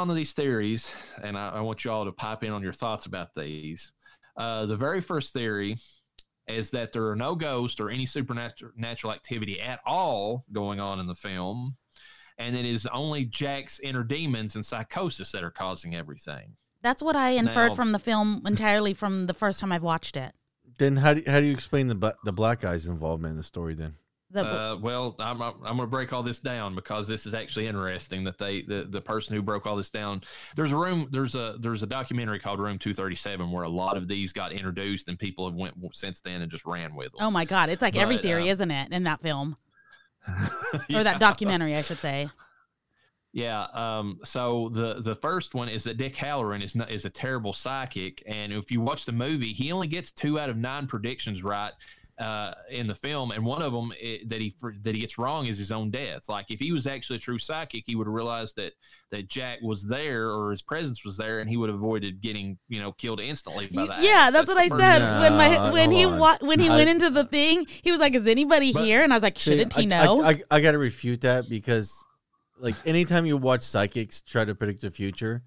on to these theories, and I, I want you all to pipe in on your thoughts about these. Uh, the very first theory is that there are no ghosts or any supernatural activity at all going on in the film, and it is only Jack's inner demons and psychosis that are causing everything. That's what I inferred Now- from the film entirely from the first time I've watched it. Then how do you, how do you explain the the black guy's involvement in the story? Then The, Uh, well, I'm I'm going to break all this down because this is actually interesting. That they the, the person who broke all this down. There's a room. There's a there's a documentary called Room 237 where a lot of these got introduced and people have went since then and just ran with them. oh my god, it's like every theory, uh, isn't it, in that film Yeah. or that documentary, I should say. Yeah. Um, so the the first one is that Dick Hallorann is not, is a terrible psychic, and if you watch the movie, he only gets two out of nine predictions right. Uh, in the film, and one of them that he that he gets wrong is his own death. Like if he was actually a true psychic, he would have realized that that Jack was there or his presence was there, and he would have avoided getting you know killed instantly by the yeah, axe. that's what I the first said thing. when my when he wa- when he I- went into the thing. He was like, "Is anybody But- here?" And I was like, "Shouldn't he I- know?" I, I, I got to refute that because, like, anytime you watch psychics try to predict the future,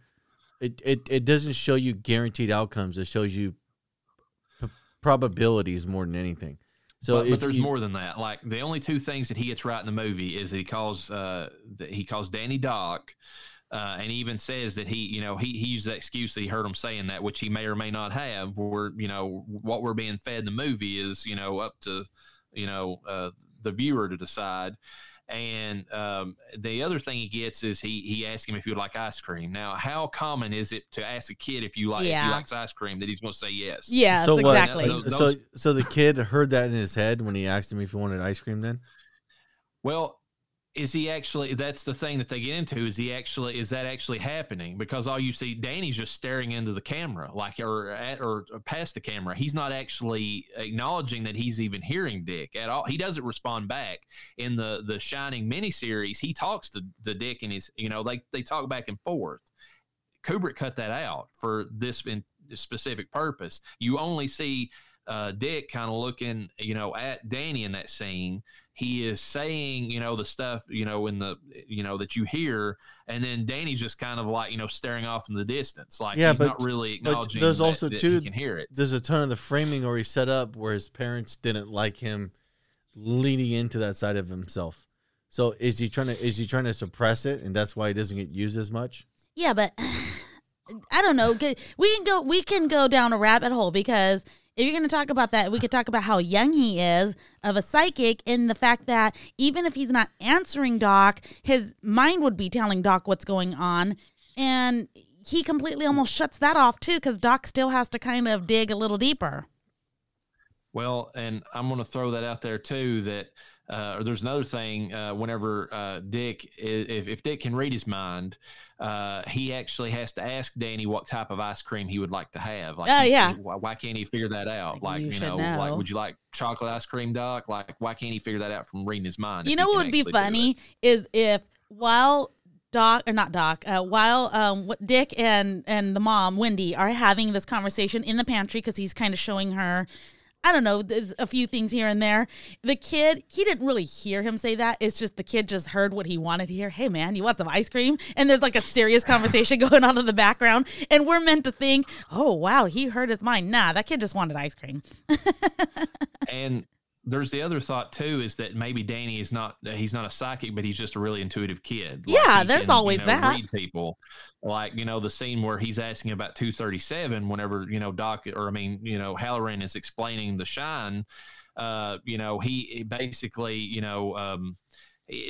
it, it, it doesn't show you guaranteed outcomes. It shows you probabilities more than anything. So but, but there's you- more than that. Like the only two things that he gets right in the movie is he calls uh that he calls Danny Doc. Uh, and he even says that he, you know, he, he used that excuse that he heard him saying that, which he may or may not have. Where you know what we're being fed in the movie is, you know, up to, you know, uh, the viewer to decide. And um, the other thing he gets is he he asks him if you would like ice cream. Now, how common is it to ask a kid if you like if Yeah. he likes ice cream that he's going to say yes? Yeah, so what? exactly. Those- So so the kid heard that in his head when he asked him if he wanted ice cream. Then Well, is he actually? That's the thing that they get into. Is he actually? Is that actually happening? Because all you see, Danny's just staring into the camera, like or at or past the camera. He's not actually acknowledging that he's even hearing Dick at all. He doesn't respond back in the the Shining miniseries. He talks to the Dick and his, you know, they they talk back and forth. Kubrick cut that out for this in specific purpose. You only see uh, Dick kind of looking, you know, at Danny in that scene. He is saying, you know, the stuff, you know, in the, you know, that you hear, and then Danny's just kind of like, you know, staring off in the distance, like Yeah, he's but- not really but acknowledging. there's that- also that too- he can hear it. there's a ton of the framing already set up where his parents didn't like him leaning into that side of himself. So is he trying to is he trying to suppress it, and that's why he doesn't get used as much? Yeah, but I don't know. We can go. We can go down a rabbit hole because if you're going to talk about that, we could talk about how young he is of a psychic, and the fact that even if he's not answering Doc, his mind would be telling Doc what's going on, and he completely almost shuts that off too because Doc still has to kind of dig a little deeper. Well, and I'm going to throw that out there too. That uh, or there's another thing. Uh, whenever uh, Dick, if, if Dick can read his mind, uh, he actually has to ask Danny what type of ice cream he would like to have. Like, Oh, yeah. why, why can't he figure that out? Like, Like, you you, know, know. like, would you like chocolate ice cream, Doc? Like, why can't he figure that out from reading his mind? You know what would be actually do it? funny is if while Doc or not Doc, uh, while um, Dick and and the mom Wendy are having this conversation in the pantry because he's kind of showing her. I don't know, there's a few things here and there. The kid, he didn't really hear him say that. It's just the kid just heard what he wanted to hear. Hey, man, you want some ice cream? And there's like a serious conversation going on in the background. And we're meant to think, oh, wow, he heard his mind. Nah, that kid just wanted ice cream. And there's the other thought too is that maybe Danny is not he's not a psychic, but he's just a really intuitive kid. Yeah, he there's always you know, that. Read people like you know the scene where he's asking about 237 whenever you know Doc or I mean you know Hallorann is explaining the shine. Uh, you know he basically you know. Um,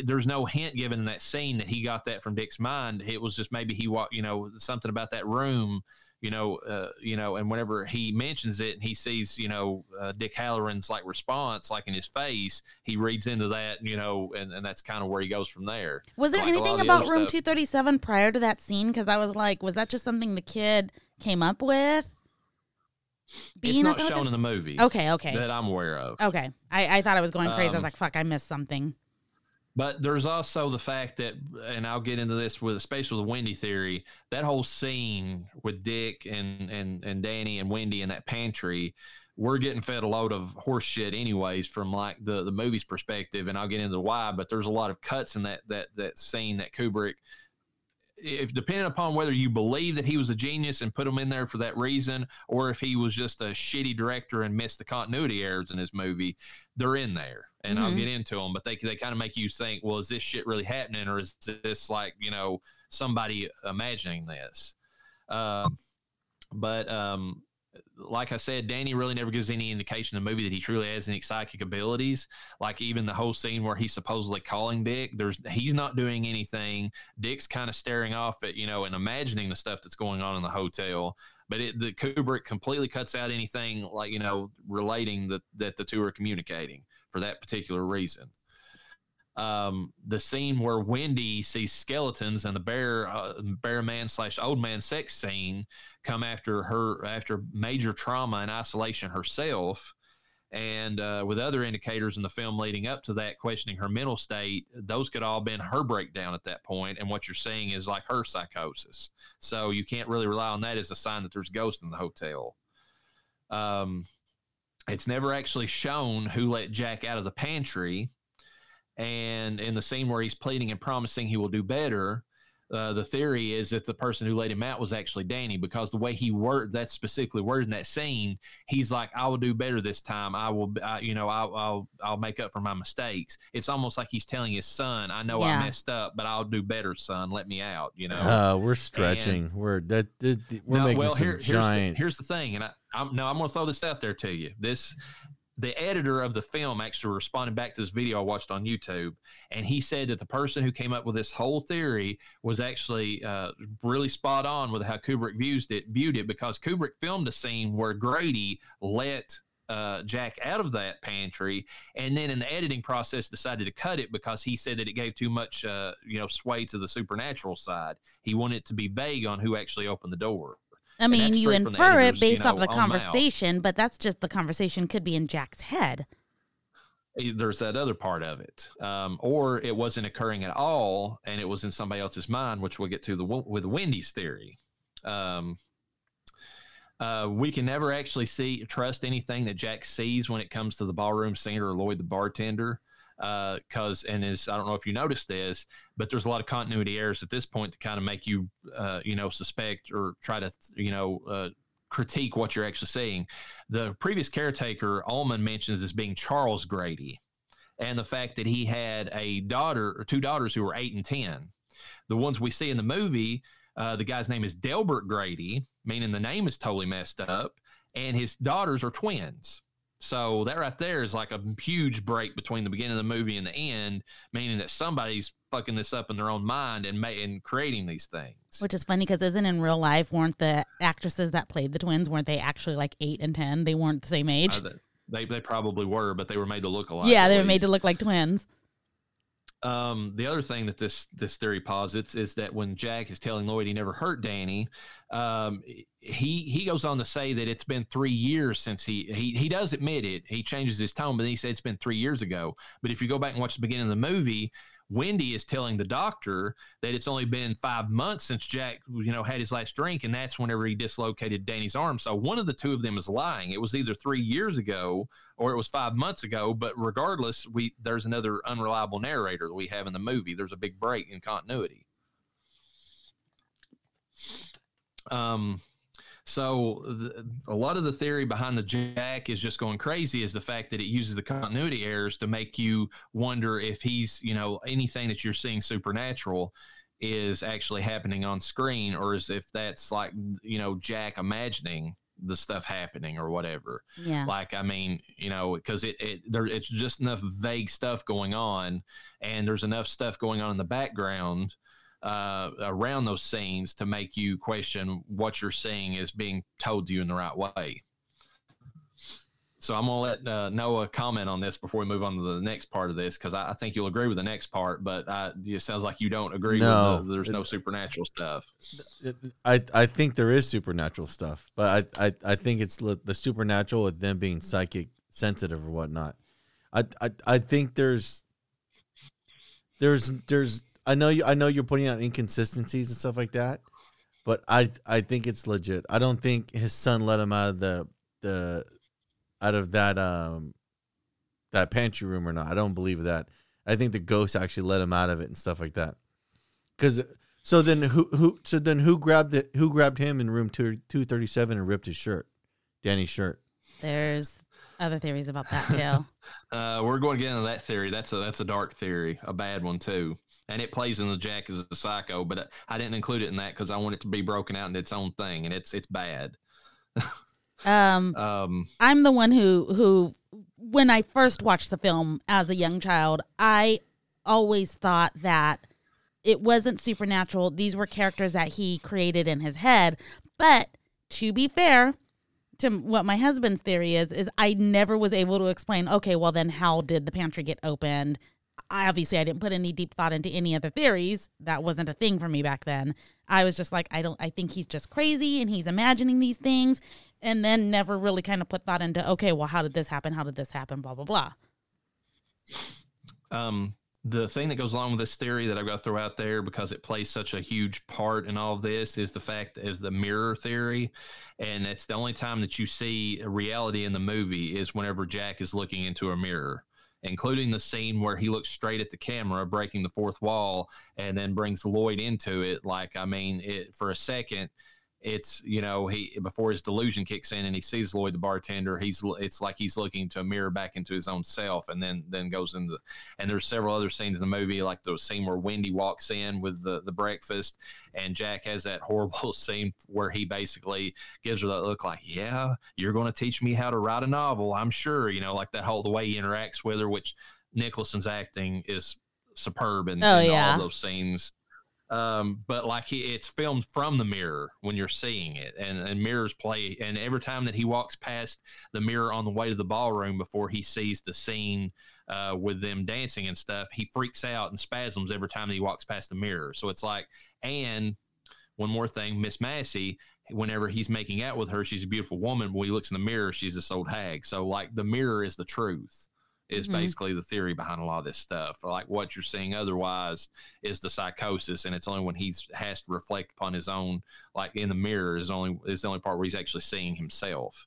there's no hint given in that scene that he got that from Dick's mind. It was just maybe he walked, you know, something about that room you know, uh, you know, and whenever he mentions it and he sees, you know, uh, Dick Hallorann's like response, like in his face, he reads into that, you know, and, and that's kind of where he goes from there. Was there Like anything the about room 237 prior to that scene? Because I was like, was that just something the kid came up with? It's not shown in the movie Okay, okay. that I'm aware of. Okay. I, I thought I was going crazy. I was Um, like, fuck, I missed something. But there's also the fact that, and I'll get into this with, especially with the Wendy theory, that whole scene with Dick and and and Danny and Wendy in that pantry, we're getting fed a load of horse shit anyways from like the the movie's perspective, and I'll get into why. But there's a lot of cuts in that that that scene that Kubrick if depending upon whether you believe that he was a genius and put him in there for that reason, or if he was just a shitty director and missed the continuity errors in his movie, they're in there, and I'll Mhm. get into them. But they they kind of make you think, well, is this shit really happening, or is this like you know somebody imagining this? Um, but um, like I said, Danny really never gives any indication in the movie that he truly has any psychic abilities. Like even the whole scene where he's supposedly calling Dick, there's he's not doing anything. Dick's kind of staring off at you know and imagining the stuff that's going on in the hotel. But it, the Kubrick completely cuts out anything like you know relating that that the two are communicating for that particular reason. Um, the scene where Wendy sees skeletons and the bear uh, bear man slash old man sex scene come after her after major trauma and isolation herself. And uh, with other indicators in the film leading up to that questioning her mental state those could all been her breakdown at that point. And what you're seeing is like her psychosis. So you can't really rely on that as a sign that there's ghosts in the hotel. Um, it's never actually shown who let jack out of the pantry and in the scene where he's pleading and promising he will do better uh, the theory is that the person who laid him out was actually Danny because the way he worded that specifically worded in that scene, he's like, "I will do better this time. I will, I, you know, I'll, I'll, I'll make up for my mistakes." It's almost like he's telling his son, "I know Yeah. I messed up, but I'll do better, son. Let me out." You know. Uh, we're stretching. we're that, that- we're No, making well, some here, here's, giant. the, here's the thing, and I, I'm no, I'm going to throw this out there to you. This, the editor of the film actually responded back to this video I watched on YouTube, and he said that the person who came up with this whole theory was actually uh, really spot on with how Kubrick views it, viewed it, because Kubrick filmed a scene where Grady let. Uh, Jack out of that pantry, and then in the editing process decided to cut it because he said that it gave too much, uh, you know, sway to the supernatural side. He wanted to be vague on who actually opened the door. I mean, you infer it editors, you based off know, the conversation, but that's just the conversation could be in Jack's head. Eh, there's that other part of it um, or it wasn't occurring at all and it was in somebody else's mind which we'll get to the with wendy's theory. Um, uh, we can never actually see trust anything that jack sees when it comes to the ballroom singer or lloyd the bartender because and is i don't know if you noticed this but there's a lot of continuity errors at this point to kind of make you uh, you know suspect or try to you know uh, critique what you're actually seeing the previous caretaker Ullman mentions as being Charles Grady, and the fact that he had a daughter or two daughters who were eight and ten. The ones we see in the movie, uh, the guy's name is Delbert Grady, meaning the name is totally messed up, and his daughters are twins. So that right there is like a huge break between the beginning of the movie and the end, meaning that somebody's fucking this up in their own mind and ma- and creating these things. Which is funny because isn't in real life weren't the actresses that played the twins weren't they actually like eight and ten? They weren't the same age. Uh, they they probably were, but they were made to look alike. yeah, they were made to look like twins. Um, the other thing that this this theory posits is that when Jack is telling Lloyd he never hurt Danny, um, he he goes on to say that it's been three years since he he he does admit it. He changes his tone, but he said it's been three years ago. But if you go back and watch the beginning of the movie, Wendy is telling the doctor that it's only been five months since Jack, you know, had his last drink, and that's whenever he dislocated Danny's arm. So one of the two of them is lying. It was either three years ago or it was five months ago. But regardless, we there's another unreliable narrator that we have in the movie. There's a big break in continuity. Um, so the, a lot of the theory behind the Jack is just going crazy is the fact that it uses the continuity errors to make you wonder if he's, you know, anything that you're seeing supernatural is actually happening on screen or is if that's like, you know, Jack imagining the stuff happening or whatever. Yeah. Like, I mean, you know, because it, it there it's just enough vague stuff going on, and there's enough stuff going on in the background uh, around those scenes to make you question what you're seeing is being told to you in the right way. So I'm gonna let uh, Noah comment on this before we move on to the next part of this because I, I think you'll agree with the next part, but uh, it sounds like you don't agree No. with the, there's no supernatural stuff. I I think there is supernatural stuff, but I I, I think it's the supernatural with them being psychic sensitive or whatnot. I I, I think there's there's there's I know you I know you're pointing out inconsistencies and stuff like that, but I I think it's legit. I don't think his son let him out of the the out of that um that pantry room or not. I don't believe that. I think the ghost actually let him out of it and stuff like that. Because So then who who so then who grabbed it who grabbed him in room two two thirty seven and ripped his shirt? Danny's shirt. There's other theories about that too. Uh, we're going to get into that theory. That's a that's a dark theory, a bad one too, and it plays in the Jack as a psycho. But I didn't include it in that because I want it to be broken out in its own thing, and it's it's bad. um, Um, I'm the one who who when I first watched the film as a young child, I always thought that it wasn't supernatural. These were characters that he created in his head. But to be fair, to what my husband's theory is, is I never was able to explain, okay, well then how did the pantry get opened? I obviously I didn't put any deep thought into any other theories. That wasn't a thing for me back then. I was just like, I don't I think he's just crazy and he's imagining these things and then never really kind of put thought into, okay, well how did this happen? How did this happen? Blah blah blah. um, the thing that goes along with this theory that I've got to throw out there because it plays such a huge part in all of this is the fact is the mirror theory, and it's the only time that you see reality in the movie is whenever Jack is looking into a mirror, including the scene where he looks straight at the camera, breaking the fourth wall, and then brings Lloyd into it. Like I mean, it for a second it's you know he before his delusion kicks in and he sees Lloyd the bartender he's it's like he's looking to a mirror back into his own self and then then goes into and there's several other scenes in the movie like the scene where Wendy walks in with the the breakfast and Jack has that horrible scene where he basically gives her that look like yeah you're going to teach me how to write a novel I'm sure you know like that whole the way he interacts with her which Nicholson's acting is superb in, Oh, in yeah. all those scenes um, but like he, it's filmed from the mirror when you're seeing it, and, and mirrors play. And every time that he walks past the mirror on the way to the ballroom before he sees the scene uh, with them dancing and stuff, he freaks out and spasms every time he walks past the mirror. So it's like, and one more thing, Miss Massey, whenever he's making out with her, she's a beautiful woman. When he looks in the mirror, she's this old hag. So like the mirror is the truth. Is Mhm. basically the theory behind a lot of this stuff. Like what you're seeing otherwise is the psychosis, and it's only when he's has to reflect upon his own, like in the mirror, is only is the only part where he's actually seeing himself,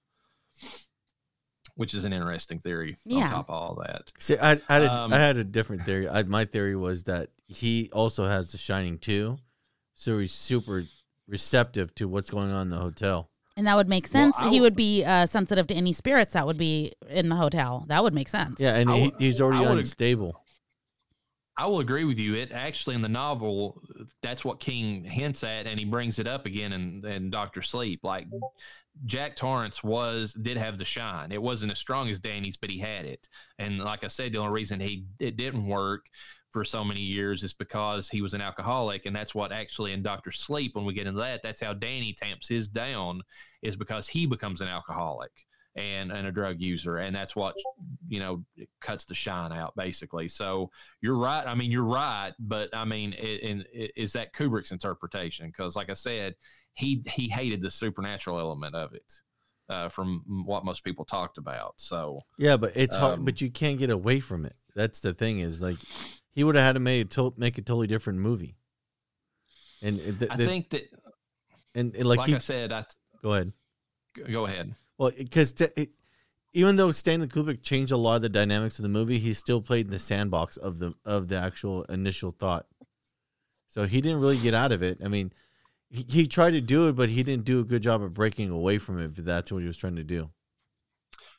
which is an interesting theory. Yeah. On top of all that, See, I, I, had, a, Um, I had a different theory. I, my theory was that he also has The Shining too, so he's super receptive to what's going on in the hotel. And that would make Well, sense. I he would- would be uh, sensitive to any spirits that would be in the hotel. That would make sense. Yeah, and I he, would- he's already I would ag- unstable. I will agree with you. It actually in the novel, that's what King hints at, and he brings it up again in, in Doctor Sleep. Like Jack Torrance was did have the shine. It wasn't as strong as Danny's, but he had it. And like I said, the only reason he it didn't work for so many years is because he was an alcoholic, and that's what actually in Doctor Sleep, when we get into that, that's how Danny tamps his down, is because he becomes an alcoholic and and a drug user, and that's what you know cuts the shine out basically. So you're right. I mean, you're right, but I mean, it, in, it, is that Kubrick's interpretation? Because, like I said, he he hated the supernatural element of it uh, from what most people talked about. So Yeah, but it's hard. Um, But you can't get away from it. That's the thing. Is like he would have had to make a make a totally different movie. And it- the, I think that, and, and like, like, he I said, I go ahead. go ahead. Well, because even though Stanley Kubrick changed a lot of the dynamics of the movie, he still played in the sandbox of the of the actual initial thought. So he didn't really get out of it. I mean, he, he tried to do it, but he didn't do a good job of breaking away from it. If that's what he was trying to do.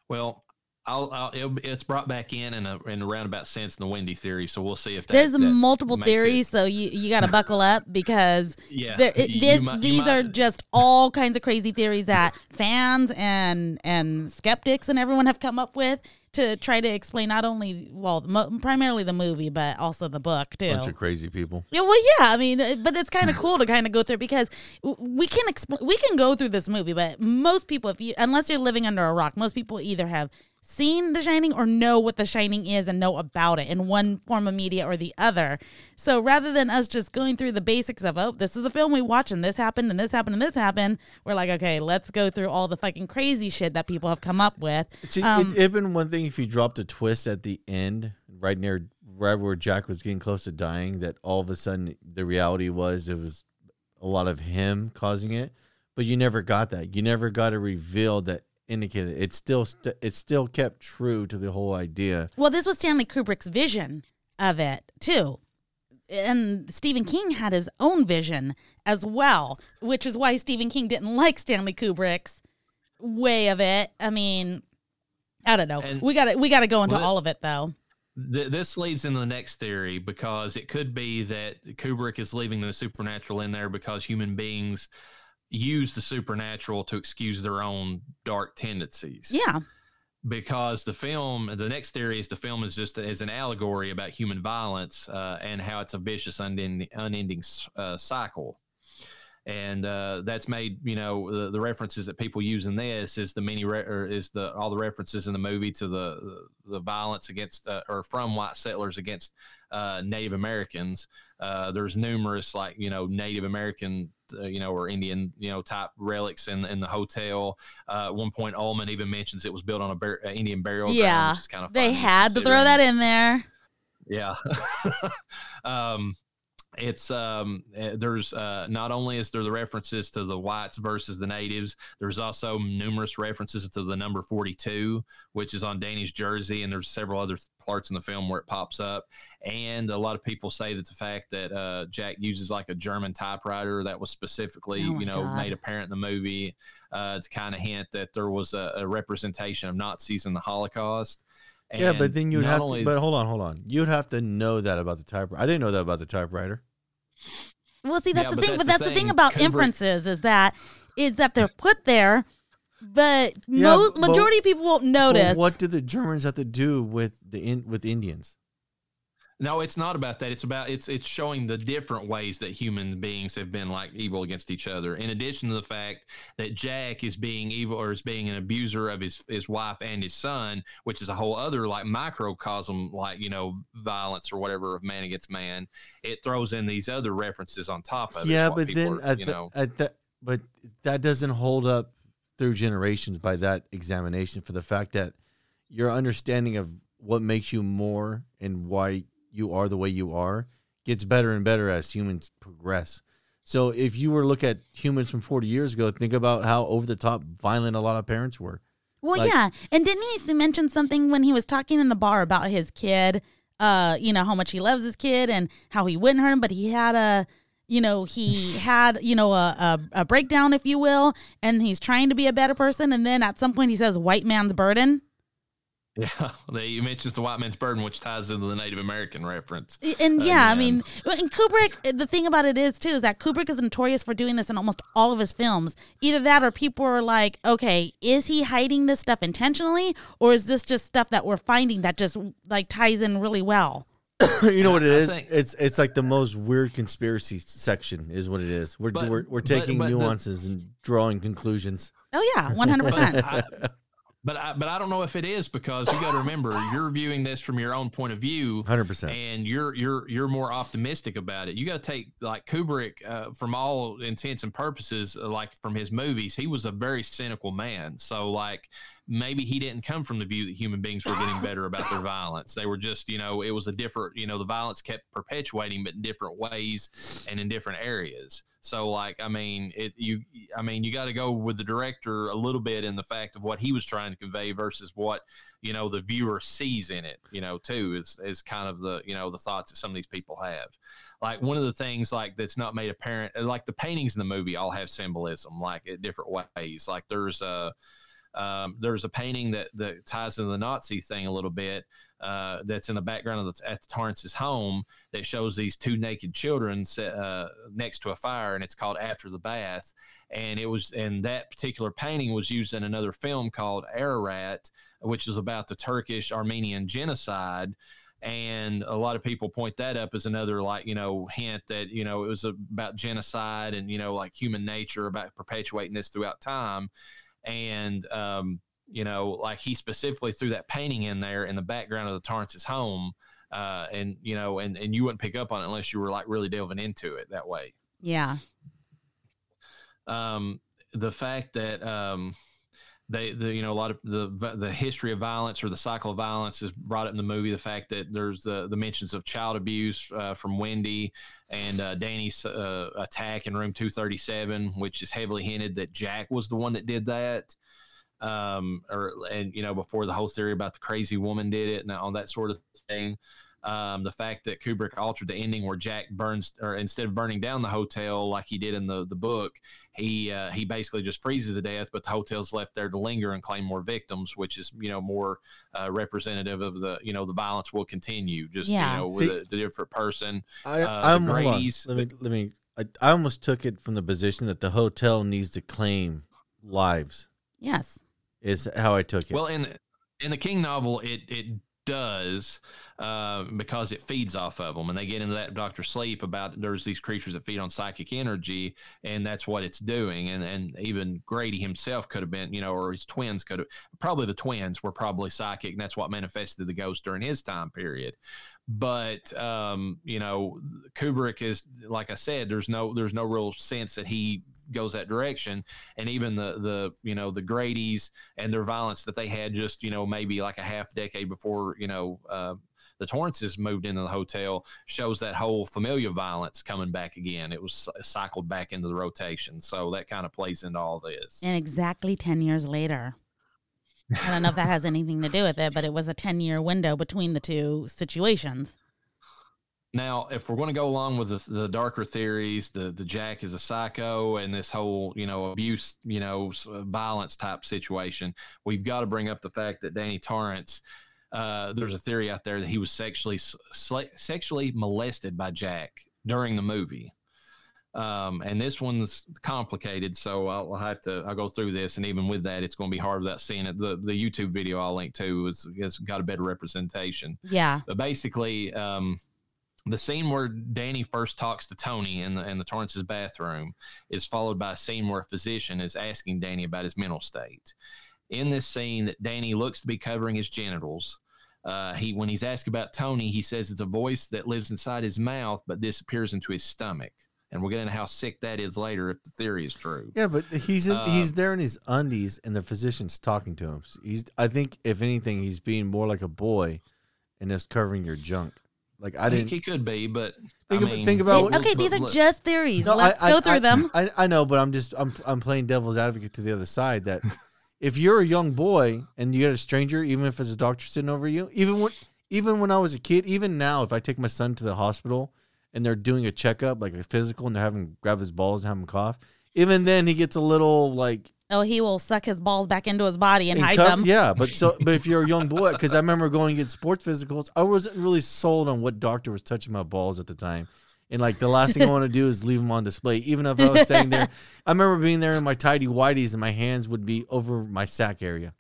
Well, I'll, I'll it's brought back in in a in a roundabout sense in the Wendy theory. So we'll see if that, There's that multiple makes it- theories, so you, you got to buckle up because Yeah, there, it, this, might- you these are just all kinds of crazy theories that fans and and skeptics and everyone have come up with to try to explain not only well mo- primarily the movie but also the book too. Bunch of crazy people. Yeah, well, yeah. I mean, uh, but it's kind of cool to kind of go through because we can expl- we can go through this movie, but most people, if you unless you're living under a rock, most people either have seen The Shining or know what The Shining is and know about it in one form of media or the other. So rather than us just going through the basics of oh, this is the film we watch and this happened and this happened and this happened, we're like, okay, let's go through all the fucking crazy shit that people have come up with. See, Um, it, it'd been one thing if you dropped a twist at the end, right near right where Jack was getting close to dying, that all of a sudden the reality was it was a lot of him causing it, but you never got that. You never got a reveal that indicated it. It's still st- it still kept true to the whole idea. Well, this was Stanley Kubrick's vision of it too. and Stephen King had his own vision as well, which is why Stephen King didn't like Stanley Kubrick's way of it. I mean, I don't know. And- we got to we got to go into Well, all of it though. Th- this leads into the next theory because it could be that Kubrick is leaving the supernatural in there because human beings use the supernatural to excuse their own dark tendencies. Yeah. Because the film, the next theory is the film is just as an allegory about human violence uh, and how it's a vicious, unending, unending uh, cycle. And uh, that's made, you know, the, the references that people use in this is the many re- or is the all the references in the movie to the the, the violence against uh, or from white settlers against uh, Native Americans. Uh, there's numerous like you know Native American, uh, you know, or Indian, you know, type relics in in the hotel. Uh, at one point, Ullman even mentions it was built on a bar- uh, Indian burial ground, Yeah. which is kind of They had to throw that in there. yeah. um, it's um, eh, there's uh, not only is there the references to the whites versus the natives, there's also numerous references to the number 42, which is on Danny's jersey, and there's several other parts in the film where it pops up. And a lot of people say that the fact that uh, Jack uses like a German typewriter that was specifically, Oh you know, God. made apparent in the movie uh, to kind of hint that there was a, a representation of Nazis in the Holocaust. yeah, but then you'd not have only- to. But hold on, hold on. You'd have to know that about the typewriter. I didn't know that about the typewriter. Well, see, that's Yeah, the but thing. that's But that's the thing thing. about Kubrick- inferences is that is that they're put there, but Yeah, most majority of people won't notice. what do the Germans have to do with the in, with Indians? No, it's not about that. It's about it's it's showing the different ways that human beings have been like evil against each other. In addition to the fact that Jack is being evil or is being an abuser of his his wife and his son, which is a whole other like microcosm, like you know violence or whatever of man against man. It throws in these other references on top of it. is yeah, but then are, at, you know that, but that doesn't hold up through generations by that examination for the fact that your understanding of what makes you more and why you are the way you are gets better and better as humans progress. So if you were to look at humans from 40 years ago, think about how over the top violent a lot of parents were. Well, Like- yeah, and didn't he mention something when he was talking in the bar about his kid? Uh, you know how much he loves his kid and how he wouldn't hurt him, but he had a, you know, he had you know a, a a breakdown, if you will, and he's trying to be a better person, and then at some point he says "white man's burden," yeah. They mentioned the white man's burden, which ties into the Native American reference. and uh, yeah, I mean, and Kubrick. Eh, the thing about it is too is that Kubrick is notorious for doing this in almost all of his films. Either that, or people are like, okay, is he hiding this stuff intentionally, or is this just stuff that we're finding that just like ties in really well? you know what it I is? think- It's it's like the most weird conspiracy section is what it is. We're But- we're, we're taking but the- nuances and drawing conclusions. Oh yeah, one hundred percent. But I, but I don't know if it is because you got to remember you're viewing this from your own point of view, 100%. and you're you're you're more optimistic about it. You got to take like Kubrick, uh, from all intents and purposes, uh, like from his movies, he was a very cynical man. So like maybe he didn't come from the view that human beings were getting better about their violence. They were just you know it was a different you know the violence kept perpetuating, but in different ways and in different areas. So like I mean it you I mean you got to go with the director a little bit in the fact of what he was trying to convey versus what you know the viewer sees in it you know too is is kind of the you know the thoughts that some of these people have like one of the things like that's not made apparent like the paintings in the movie all have symbolism like in different ways like there's a um, there's a painting that that ties into the Nazi thing a little bit. Uh, that's in the background of the, at the Torrance's home that shows these two naked children uh, next to a fire, and it's called After the Bath. And it was, and that particular painting was used in another film called Ararat, which is about the Turkish Armenian genocide. And a lot of people point that up as another, like, you know, hint that, you know, it was about genocide and, you know, like human nature about perpetuating this throughout time and um, you know, like he specifically threw that painting in there in the background of the Torrance's home, uh, and you know, and and you wouldn't pick up on it unless you were like really delving into it that way. Yeah. Um, the fact that um, they, the you know, a lot of the the history of violence or the cycle of violence is brought up in the movie. The fact that there's the the mentions of child abuse uh, from Wendy and uh, Danny's uh, attack in room 237, which is heavily hinted that Jack was the one that did that. Um, or and you know before the whole theory about the crazy woman did it and all that sort of thing. Um, the fact that Kubrick altered the ending where Jack burns, or instead of burning down the hotel like he did in the the book, he uh, he basically just freezes to death, but the hotel's left there to linger and claim more victims, which is you know more uh, representative of the you know the violence will continue, just Yeah. you know with See- a, the different person. I, Uh, I'm the. Grady's- Let me let me. I, I almost took it from the position that the hotel needs to claim lives. Yes. Is how I took it. Well, in in the King novel, it it does uh, because it feeds off of them, and they get into that Doctor Sleep about there's these creatures that feed on psychic energy, and that's what it's doing. And and even Grady himself could have been, you know, or his twins could have probably the twins were probably psychic, and that's what manifested the ghost during his time period. But um, you know, Kubrick is like I said, there's no there's no real sense that he goes that direction and even the the you know the Grady's and their violence that they had just you know maybe like a half decade before you know uh, the Torrances moved into the hotel shows that whole familiar violence coming back again. It was cycled back into the rotation, so that kind of plays into all this. And exactly 10 years later. I don't know if that has anything to do with it, but it was a 10 year window between the two situations. Now, if we're going to go along with the, the darker theories, the the Jack is a psycho, and this whole you know abuse, you know uh, violence type situation, we've got to bring up the fact that Danny Torrance. Uh, there's a theory out there that he was sexually sexually molested by Jack during the movie. Um, and this one's complicated, so I'll, I'll have to I'll go through this, and even with that, it's going to be hard without seeing it. The the YouTube video I'll link to is has got a better representation. Yeah. But basically, um, the scene where Danny first talks to Tony in the in the Torrance's bathroom is followed by a scene where a physician is asking Danny about his mental state. In this scene, Danny looks to be covering his genitals. Uh, he when he's asked about Tony, he says it's a voice that lives inside his mouth but disappears into his stomach. And we'll get into how sick that is later if the theory is true. yeah, but he's in, uh, he's there in his undies, and the physician's talking to him. So He's I think if anything, he's being more like a boy, and just covering your junk. Like I I didn't think he could be, but Think I about- mean, think about what- okay, these are look- just theories. No, Let's I- go I- through I- them. I, I know, but I'm just I'm I'm playing devil's advocate to the other side that if you're a young boy and you get a stranger, even if it's a doctor sitting over you, even when even when I was a kid, even now, if I take my son to the hospital and they're doing a checkup, like a physical, and they're having him grab his balls and have him cough, even then he gets a little like Oh, he will suck his balls back into his body and, and hide co- them. Yeah, but so but if you're a young boy, because I remember going to get sports physicals, I wasn't really sold on what doctor was touching my balls at the time. And like the last thing I want to do is leave them on display, even if I was staying there. I remember being there in my tidy whities and my hands would be over my sack area.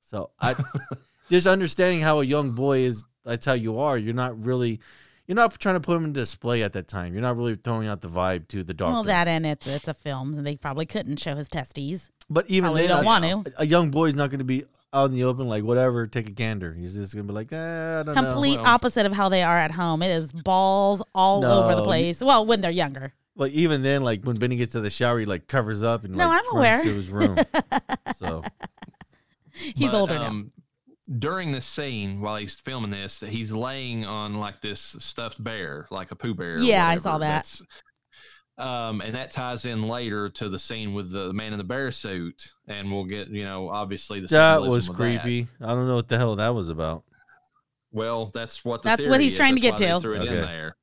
So I just understanding how a young boy is. That's how you are. You're not really. You're not trying to put him in display at that time. You're not really throwing out the vibe to the doctor. Well, that and it's it's a film, and they probably couldn't show his testes. But even Probably then, don't a- want to. a young boy's not going to be out in the open like whatever. Take a gander. He's just going to be like, eh, I don't know. Complete Well- opposite of how they are at home. It is balls all over the place. Well, when they're younger. But even then, like when Benny gets to the shower, he like covers up and No, like I'm aware. to his room. so He's But, older now. During this scene, while he's filming this, he's laying on like this stuffed bear, like a Pooh bear. Yeah, I saw that. That's- Um, and that ties in later to the scene with the man in the bear suit, and we'll get you know obviously the that was of that. creepy. I don't know what the hell that was about. Well, that's what the That's what he's is. trying to get to. Threw it in there.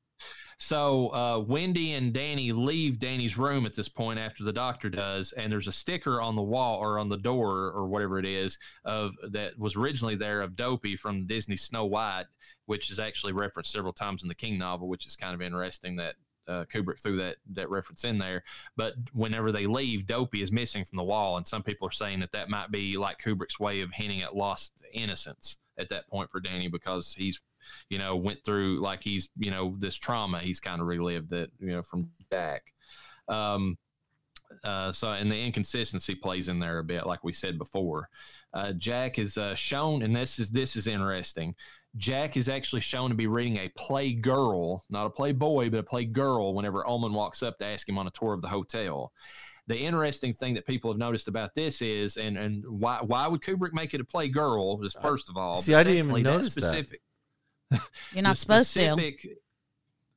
So uh, Wendy and Danny leave Danny's room at this point after the doctor does, and there's a sticker on the wall or on the door or whatever it is of that was originally there of Dopey from Disney Snow White, which is actually referenced several times in the King novel, which is kind of interesting that uh, Kubrick threw that that reference in there. But whenever they leave, Dopey is missing from the wall, and some people are saying that that might be like Kubrick's way of hinting at lost innocence at that point for Danny because he's you know went through like he's you know this trauma he's kind of relived that you know from Jack. Um, uh, so and the inconsistency plays in there a bit, like we said before. Uh, Jack is uh, shown, and this is this is interesting. Jack is actually shown to be reading a play girl, not a play boy, but a play girl. Whenever Ullman walks up to ask him on a tour of the hotel, the interesting thing that people have noticed about this is, and and why why would Kubrick make it a play girl? Is first of all, See, I didn't even secondly, that notice that. specific You're not the supposed to.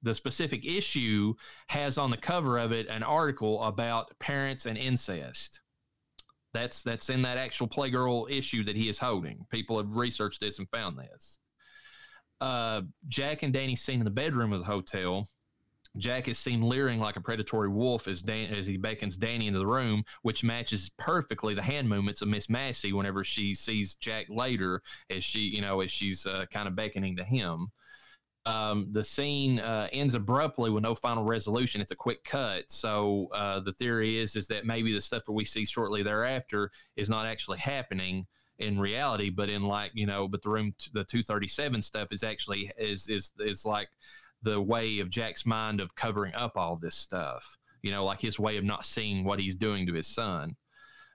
The specific issue has on the cover of it an article about parents and incest. That's that's in that actual Playgirl issue that he is holding. People have researched this and found this. uh, Jack and Danny seen in the bedroom of the hotel. Jack is seen leering like a predatory wolf as Dan, as he beckons Danny into the room, which matches perfectly the hand movements of Miss Massey whenever she sees Jack later, as she you know as she's uh, kind of beckoning to him. Um, the scene uh, ends abruptly with no final resolution. It's a quick cut. So uh, the theory is is that maybe the stuff that we see shortly thereafter is not actually happening in reality, but in like you know, but the room the two thirty seven stuff is actually is is is like the way of Jack's mind of covering up all this stuff. You know, like his way of not seeing what he's doing to his son.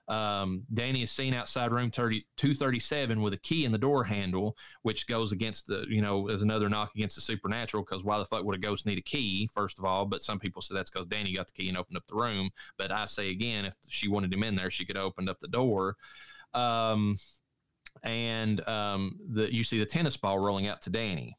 Um, Danny is seen outside room 30, 237 with a key in the door handle, which goes against the, you know, as another knock against the supernatural. Because why the fuck would a ghost need a key, first of all? But some people say that's because Danny got the key and opened up the room. But I say again, if she wanted him in there, she could have opened up the door. Um, and um, the you see the tennis ball rolling out to Danny.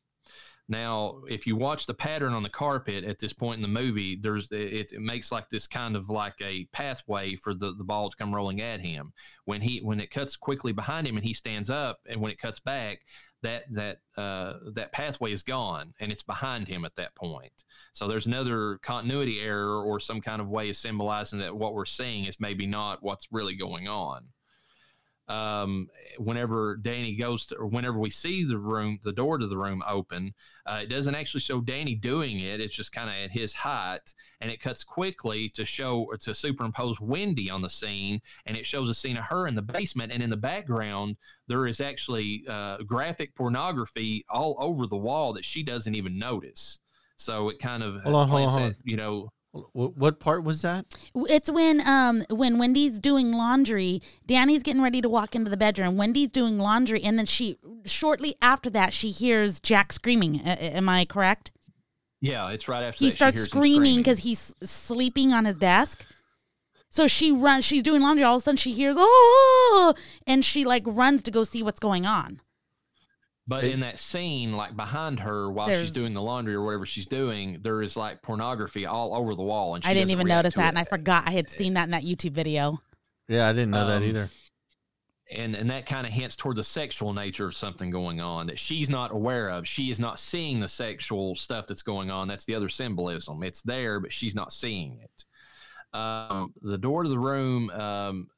Now, if you watch the pattern on the carpet at this point in the movie, there's it, it, makes like this kind of like a pathway for the, the ball to come rolling at him. When he when it cuts quickly behind him and he stands up, and when it cuts back, that that uh, that pathway is gone and it's behind him at that point. So there's another continuity error or some kind of way of symbolizing that what we're seeing is maybe not what's really going on um, whenever Danny goes to, or whenever we see the room, the door to the room open, uh, it doesn't actually show Danny doing it. It's just kind of at his height, and it cuts quickly to show to superimpose Wendy on the scene, and it shows a scene of her in the basement, and in the background there is actually uh, graphic pornography all over the wall that she doesn't even notice. So it kind of hold on, hold on, hold that, you know what part was that? It's when um when Wendy's doing laundry, Danny's getting ready to walk into the bedroom. Wendy's doing laundry and then she shortly after that she hears Jack screaming. A- am I correct? Yeah, it's right after he starts screaming because he's sleeping on his desk. So she runs. She's doing laundry. All of a sudden, she hears oh, and she like runs to go see what's going on. But it, in that scene, like behind her while she's doing the laundry or whatever she's doing, there is like pornography all over the wall. And I didn't even notice that, it. and I forgot I had seen that in that YouTube video. Yeah, I didn't know um, that either. And and that kind of hints toward the sexual nature of something going on that she's not aware of. She is not seeing the sexual stuff that's going on. That's the other symbolism. It's there, but she's not seeing it. Um, the door to the room um,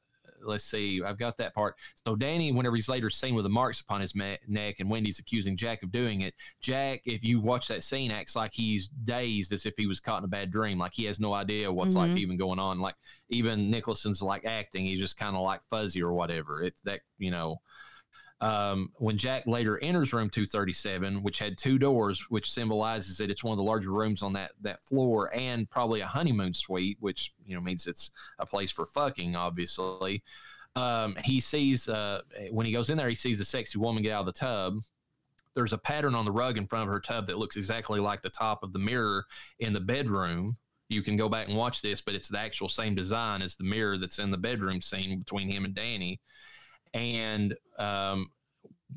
let's see, I've got that part. So Danny, whenever he's later seen with the marks upon his ma- neck, and Wendy's accusing Jack of doing it, Jack, if you watch that scene, acts like he's dazed, as if he was caught in a bad dream, like he has no idea what's mm-hmm. like even going on. Like even Nicholson's like acting, he's just kind of like fuzzy or whatever. It's that you know. Um, when Jack later enters room 237, which had two doors, which symbolizes that it's one of the larger rooms on that that floor, and probably a honeymoon suite, which you know means it's a place for fucking, obviously. Um, he sees uh, when he goes in there, he sees a sexy woman get out of the tub. There's a pattern on the rug in front of her tub that looks exactly like the top of the mirror in the bedroom. You can go back and watch this, but it's the actual same design as the mirror that's in the bedroom scene between him and Danny and um,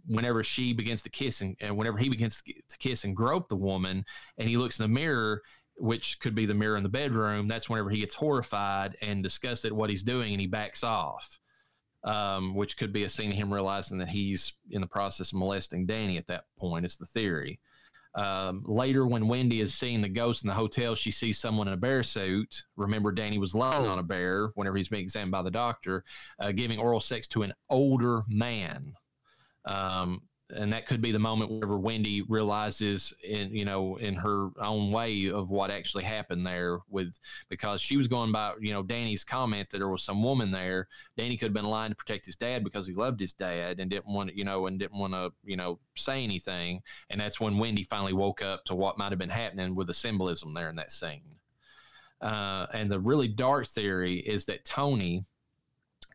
whenever she begins to kiss and, and whenever he begins to kiss and grope the woman and he looks in the mirror which could be the mirror in the bedroom that's whenever he gets horrified and disgusted at what he's doing and he backs off um, which could be a scene of him realizing that he's in the process of molesting danny at that point it's the theory um, later, when Wendy is seeing the ghost in the hotel, she sees someone in a bear suit. Remember, Danny was lying on a bear whenever he's being examined by the doctor, uh, giving oral sex to an older man. Um, and that could be the moment whenever Wendy realizes in you know in her own way of what actually happened there with because she was going by you know Danny's comment that there was some woman there. Danny could have been lying to protect his dad because he loved his dad and didn't want you know and didn't want to you know say anything. And that's when Wendy finally woke up to what might have been happening with the symbolism there in that scene. Uh, and the really dark theory is that Tony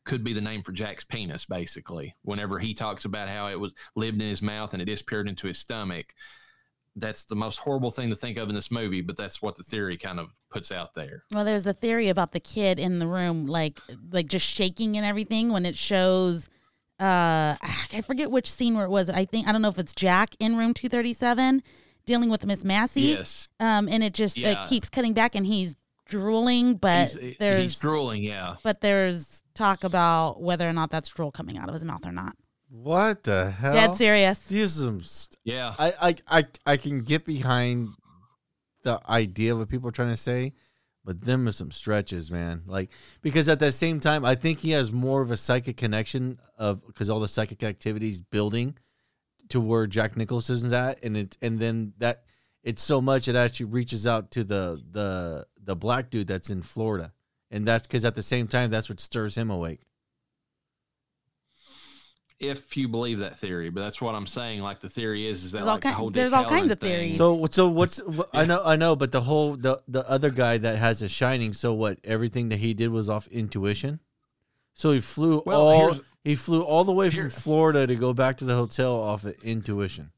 could be the name for Jack's penis, basically. Whenever he talks about how it was lived in his mouth and it disappeared into his stomach, that's the most horrible thing to think of in this movie, but that's what the theory kind of puts out there. Well, there's the theory about the kid in the room, like like just shaking and everything when it shows. Uh, I forget which scene where it was. I think I don't know if it's Jack in room 237 dealing with Miss Massey. Yes. Um, and it just yeah. it keeps cutting back, and he's drooling, but he's, there's he's drooling, yeah. But there's talk about whether or not that's drool coming out of his mouth or not. What the hell? Dead serious. These some st- Yeah. I, I I I can get behind the idea of what people are trying to say, but them are some stretches, man. Like because at the same time, I think he has more of a psychic connection of because all the psychic activities building to where Jack Nicholson's at, and it and then that it's so much it actually reaches out to the the the black dude that's in Florida, and that's because at the same time that's what stirs him awake. if you believe that theory, but that's what I'm saying. Like the theory is, is that There's all the whole there's all kinds of thing- theories. So so what's what, I know I know, but the whole the the other guy that has a shining. So what? Everything that he did was off intuition. So he flew Well, all he flew all the way from Florida to go back to the hotel off of intuition.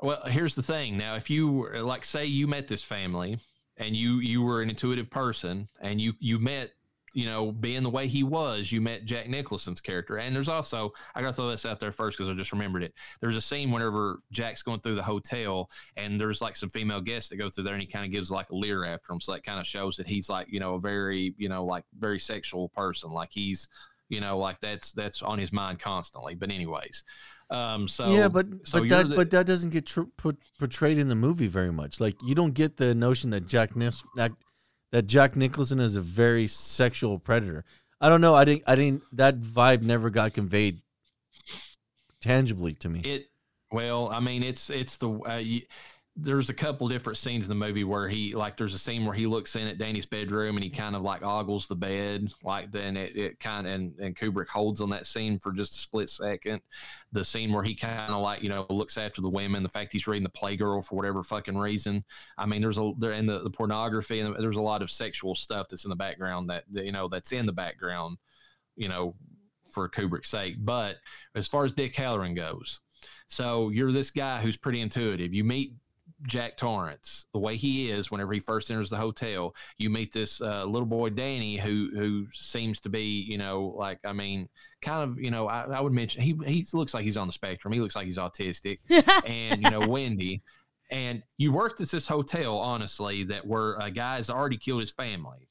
Well, here's the thing. Now, if you were like, say, you met this family, and you you were an intuitive person, and you you met, you know, being the way he was, you met Jack Nicholson's character. And there's also, I gotta throw this out there first because I just remembered it. There's a scene whenever Jack's going through the hotel, and there's like some female guests that go through there, and he kind of gives like a leer after him, so that kind of shows that he's like, you know, a very, you know, like very sexual person, like he's. You know, like that's that's on his mind constantly. But anyways, um, so yeah, but so but that the- but that doesn't get tr- put, portrayed in the movie very much. Like you don't get the notion that Jack Nis- that, that Jack Nicholson is a very sexual predator. I don't know. I didn't. I didn't. That vibe never got conveyed tangibly to me. It well, I mean, it's it's the uh, you, there's a couple different scenes in the movie where he like there's a scene where he looks in at Danny's bedroom and he kind of like ogles the bed like then it, it kind of and, and Kubrick holds on that scene for just a split second. The scene where he kind of like you know looks after the women, the fact he's reading the Playgirl for whatever fucking reason. I mean, there's a there and the, the pornography and there's a lot of sexual stuff that's in the background that, that you know that's in the background, you know, for Kubrick's sake. But as far as Dick Hallorann goes, so you're this guy who's pretty intuitive. You meet Jack Torrance the way he is whenever he first enters the hotel. You meet this uh, little boy Danny who who seems to be you know like I mean kind of you know I, I would mention he he looks like he's on the spectrum. He looks like he's autistic and you know Wendy. And you've worked at this hotel, honestly, that where a guy's already killed his family.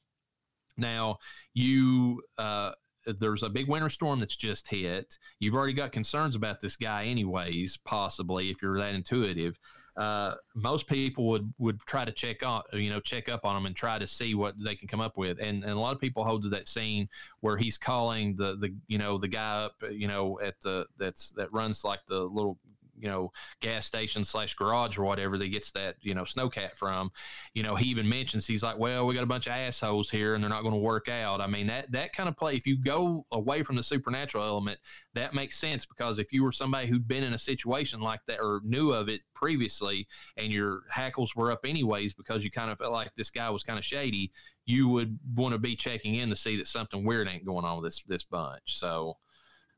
Now you uh, there's a big winter storm that's just hit. You've already got concerns about this guy, anyways. Possibly, if you're that intuitive, uh, most people would would try to check on, you know, check up on him and try to see what they can come up with. And and a lot of people hold to that scene where he's calling the the you know the guy up, you know, at the that's that runs like the little you know gas station slash garage or whatever that gets that you know snowcat from you know he even mentions he's like well we got a bunch of assholes here and they're not going to work out. I mean that that kind of play if you go away from the supernatural element that makes sense because if you were somebody who'd been in a situation like that or knew of it previously and your hackles were up anyways because you kind of felt like this guy was kind of shady you would want to be checking in to see that something weird ain't going on with this this bunch. So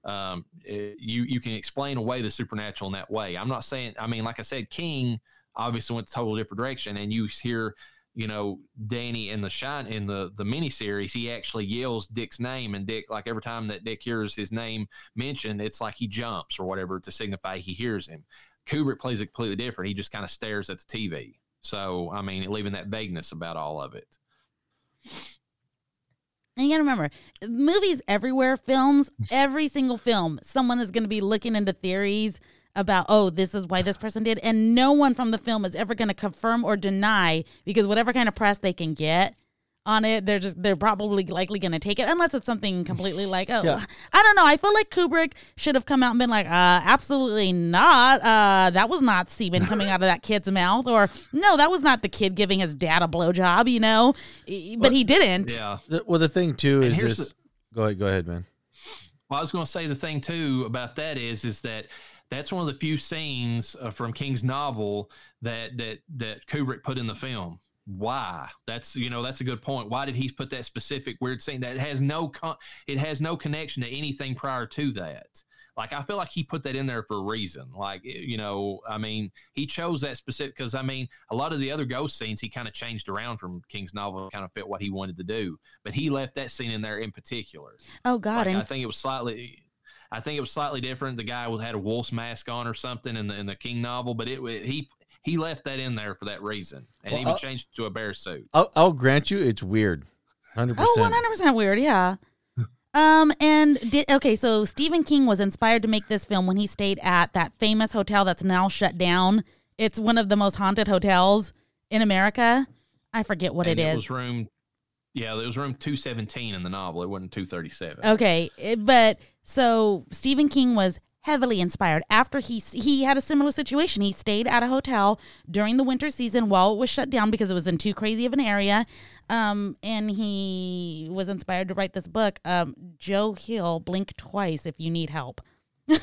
um, it, you you can explain away the supernatural in that way. I'm not saying. I mean, like I said, King obviously went a totally different direction, and you hear, you know, Danny in the shine in the the miniseries, he actually yells Dick's name, and Dick like every time that Dick hears his name mentioned, it's like he jumps or whatever to signify he hears him. Kubrick plays it completely different. He just kind of stares at the TV. So I mean, leaving that vagueness about all of it. And you gotta remember, movies everywhere, films, every single film, someone is gonna be looking into theories about, oh, this is why this person did. And no one from the film is ever gonna confirm or deny because whatever kind of press they can get on it, they're just they're probably likely gonna take it unless it's something completely like, oh Yeah. I don't know. I feel like Kubrick should have come out and been like, uh, absolutely not. Uh that was not semen coming out of that kid's mouth, or no, that was not the kid giving his dad a blowjob, you know? But he didn't. Yeah. The- well, the thing too And is here's this. go ahead, go ahead, man. Well, I was going to say the thing too about that is is that that's one of the few scenes uh, from King's novel that that that Kubrick put in the film. Why? That's you know that's a good point. Why did he put that specific weird scene that has no con- it has no connection to anything prior to that? Like I feel like he put that in there for a reason. Like eh, you know, I mean, he chose that specific because I mean, a lot of the other ghost scenes he kind of changed around from King's novel, kind of fit what he wanted to do. But he left that scene in there in particular. Oh God, Like, and I think it was slightly. I think it was slightly different. The guy had a wolf's mask on or something in the in the King novel, but it he he left that in there for that reason, and Well, even I'll- changed it to a bear suit. I'll, I'll grant you, it's weird. Hundred Oh, percent. 100% weird. Yeah. Um, and did okay. So Stephen King was inspired to make this film when he stayed at that famous hotel that's now shut down. It's one of the most haunted hotels in America. I forget what and it is. Was room. Yeah, it was room two seventeen in the novel. It wasn't two thirty seven. Okay, it- but so Stephen King was heavily inspired after he he had a similar situation. He stayed at a hotel during the winter season while it was shut down because it was in too crazy of an area. Um, and he was inspired to write this book. Um, Joe Hill, blink twice if you need help.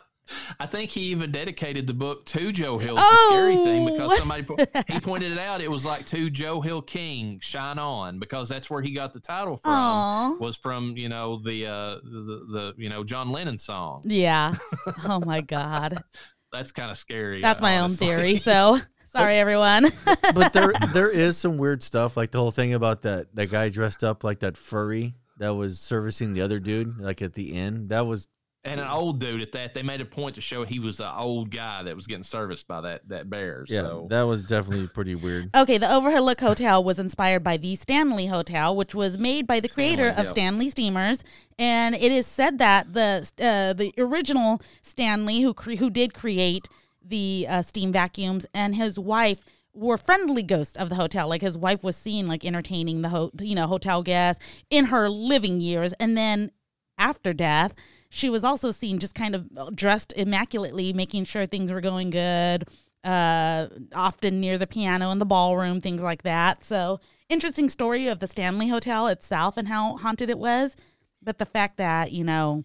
I think he even dedicated the book to Joe Hill. It's a scary thing Oh. because somebody he pointed it out. It was like to Joe Hill King, shine on, because that's where he got the title from. Aw. Was from you know the uh the, the you know John Lennon song. Yeah. Oh my God. That's kind of scary. That's my own theory. So sorry, everyone. but there there is some weird stuff, like the whole thing about that that guy dressed up like that furry that was servicing the other dude, like at the end. That was and an old dude at that. They made a point to show he was an old guy that was getting serviced by that that bear. yeah, so that was definitely pretty weird. Okay, the Overlook Hotel was inspired by the Stanley Hotel, which was made by the creator Stanley, of yep. Stanley Steamers, and it is said that the uh, the original Stanley, who cre- who did create the uh, steam vacuums, and his wife were friendly ghosts of the hotel. Like his wife was seen like entertaining the ho- you know hotel guests in her living years, and then after death. She was also seen just kind of dressed immaculately, making sure things were going good uh often near the piano in the ballroom things like that. So interesting story of the stanley hotel itself and how haunted it was. But the fact that you know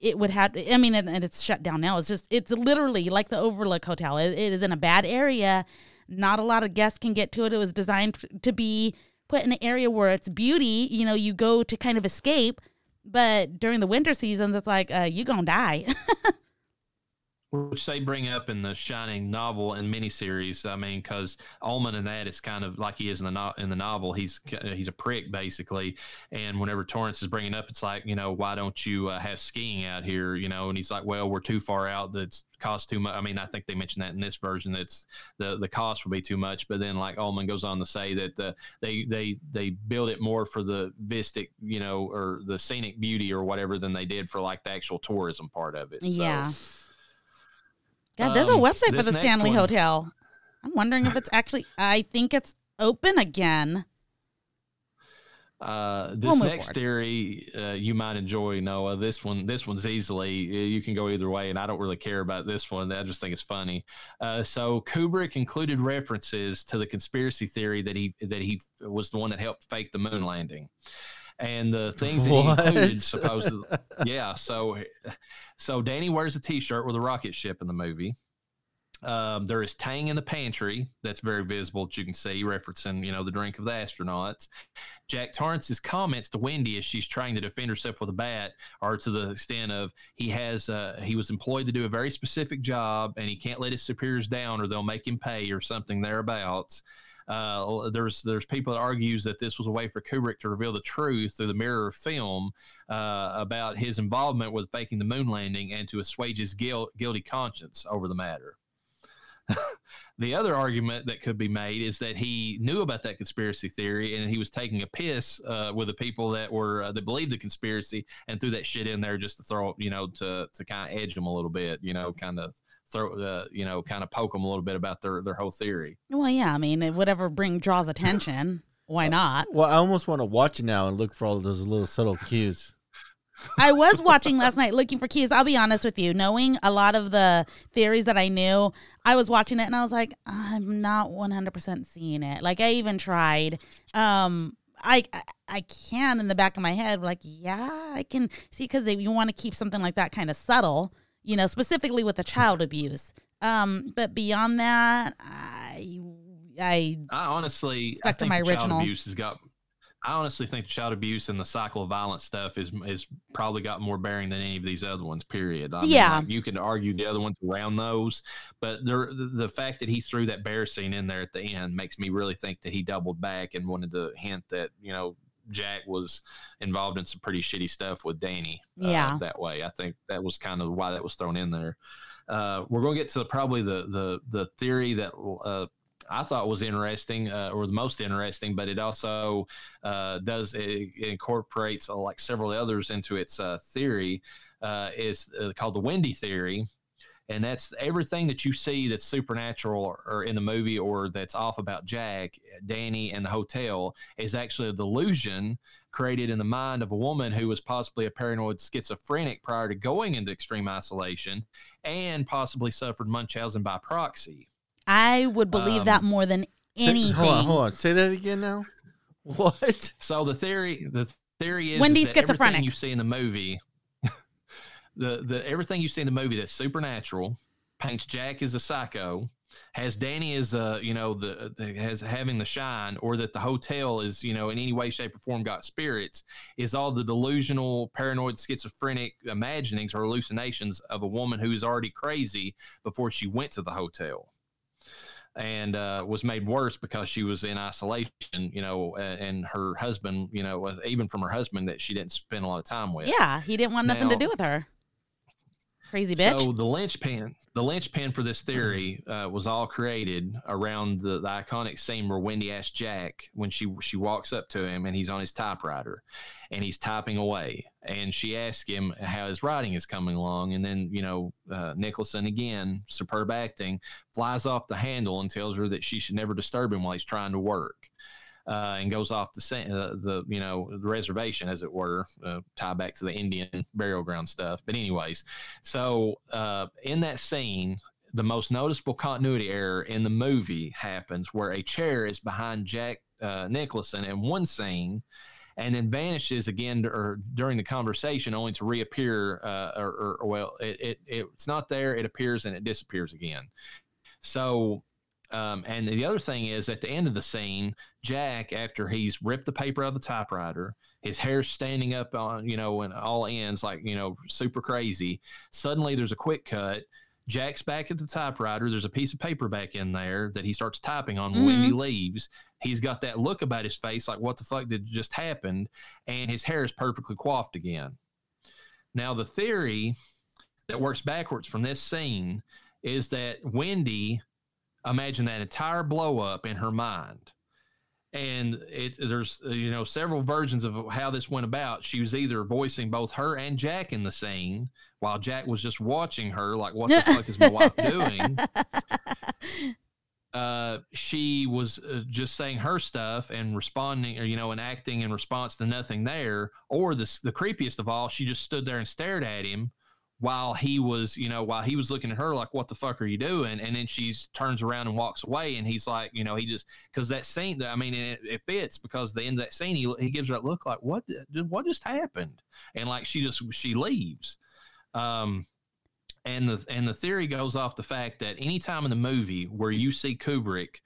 it would have i mean and, and it's shut down now. It's just it's literally like the overlook hotel. It, it is in a bad area. Not a lot of guests can get to it. It was designed to be put in an area where it's beauty. You know you go to kind of escape but during the winter seasons it's like uh, you gonna die which they bring up in the Shining novel and miniseries. I mean, because Ullman in that is kind of like he is in the no- in the novel. He's he's a prick basically, and whenever Torrance is bringing up, it's like you know why don't you uh, have skiing out here? You know, and he's like, well, we're too far out. That's cost too much. I mean, I think they mentioned that in this version. That's the the cost will be too much. But then like Ullman goes on to say that the, they they they build it more for the vistic, you know, or the scenic beauty or whatever than they did for like the actual tourism part of it. So, yeah God, there's a Um, website for the Stanley one- Hotel. I'm wondering if it's actually. I think it's open again. Uh, this We'll next forward. theory uh, you might enjoy, Noah. This one, this one's easily you can go either way, and I don't really care about this one. I just think it's funny. Uh, so Kubrick included references to the conspiracy theory that he that he was the one that helped fake the moon landing, and the things that What? he included supposedly, yeah. So, so Danny wears a T-shirt with a rocket ship in the movie. Um, there is Tang in the pantry that's very visible that you can see, referencing you know the drink of the astronauts. Jack Torrance's comments to Wendy as she's trying to defend herself with a bat are to the extent of he has uh, he was employed to do a very specific job and he can't let his superiors down or they'll make him pay or something thereabouts. Uh, there's there's people that argues that this was a way for Kubrick to reveal the truth through the mirror of film uh, about his involvement with faking the moon landing and to assuage his guilt, guilty conscience over the matter. the other argument that could be made is that he knew about that conspiracy theory and he was taking a piss uh, with the people that were uh, that believed the conspiracy and threw that shit in there just to throw you know to to kind of edge them a little bit you know kind of throw uh, you know kind of poke them a little bit about their their whole theory Well, yeah. I mean, it- whatever bring draws attention. Why not? Well, I almost want to watch it now and look for all those little subtle cues. I was watching last night looking for cues. I'll be honest with you, knowing a lot of the theories that I knew, I was watching it and I was like, I'm not 100% seeing it. Like I even tried. Um I I- I can in the back of my head like, yeah, I can see cuz you want to keep something like that kind of subtle, you know, specifically with the child abuse. Um but beyond that, I I I honestly Stuck I to my the original. child abuse has got. I honestly think child abuse and the cycle of violence stuff is is probably got more bearing than any of these other ones. Period. I mean, Yeah. like, you can argue the other ones around those, but the, the fact that he threw that bear scene in there at the end makes me really think that he doubled back and wanted to hint that you know Jack was involved in some pretty shitty stuff with Danny. uh, Yeah. that way. I think that was kind of why that was thrown in there. Uh, we're going to get to probably the the the theory that uh, I thought was interesting, uh, or the most interesting, but it also uh, does it, it incorporates uh, like several others into its uh, theory. Uh, is uh, called the Wendy theory, and that's everything that you see that's supernatural or, or, in the movie or that's off about Jack, Danny, and the hotel is actually a delusion created in the mind of a woman who was possibly a paranoid schizophrenic prior to going into extreme isolation, and possibly suffered Munchausen by proxy. I would believe um, that more than anything. Hold on, hold on. Say that again now. What? So the theory, the theory is, Wendy's is that schizophrenic. Everything you see in the movie, the the everything you see in the movie that's supernatural paints Jack as a psycho, has Danny as a you know the, the, has having the shine, or that the hotel is you know in any way, shape, or form got spirits, is all the delusional, paranoid, schizophrenic imaginings or hallucinations of a woman who is already crazy before she went to the hotel and uh, was made worse because she was in isolation, you know, and her husband, you know, even from her husband that she didn't spend a lot of time with. Yeah, he didn't want nothing now, to do with her. Crazy bitch. So the linchpin, the linchpin for this theory uh, was all created around the, the iconic scene where Wendy asks Jack when she she walks up to him and he's on his typewriter, and he's typing away, and she asks him how his writing is coming along, and then you know uh, Nicholson again, superb acting, flies off the handle and tells her that she should never disturb him while he's trying to work uh, and goes off the uh, the you know the reservation, as it were, uh, tie back to the Indian burial ground stuff. But anyways, so uh, in that scene, the most noticeable continuity error in the movie happens where a chair is behind Jack uh, Nicholson in one scene. And then vanishes again or during the conversation, only to reappear. Uh, or, or, or, well, it, it it's not there. It appears and it disappears again. So um, and the other thing is at the end of the scene, Jack, after he's ripped the paper out of the typewriter, his hair's standing up on, you know, and all ends like, you know, super crazy. Suddenly there's a quick cut. Jack's back at the typewriter. There's a piece of paper back in there that he starts typing on mm-hmm. when he leaves. He's got that look about his face like, what the fuck did just happened? And his hair is perfectly coiffed again. Now, the theory that works backwards from this scene is that Wendy imagine that entire blow up in her mind. And it, there's you know several versions of how this went about. She was either voicing both her and jack in the scene while jack was just watching her like what the fuck is my wife doing? Uh, she was uh, just saying her stuff and responding or you know and acting in response to nothing there. Or the, the creepiest of all she just stood there and stared at him while he was, you know, while he was looking at her like, "What the fuck are you doing?" And then she turns around and walks away, and he's like, you know, he just because that scene, I mean, it, it, fits because the end of that scene, he he gives her that look like, "What? What just happened?" And like she just she leaves. Um, and the and the theory goes off the fact that anytime in the movie where you see Kubrick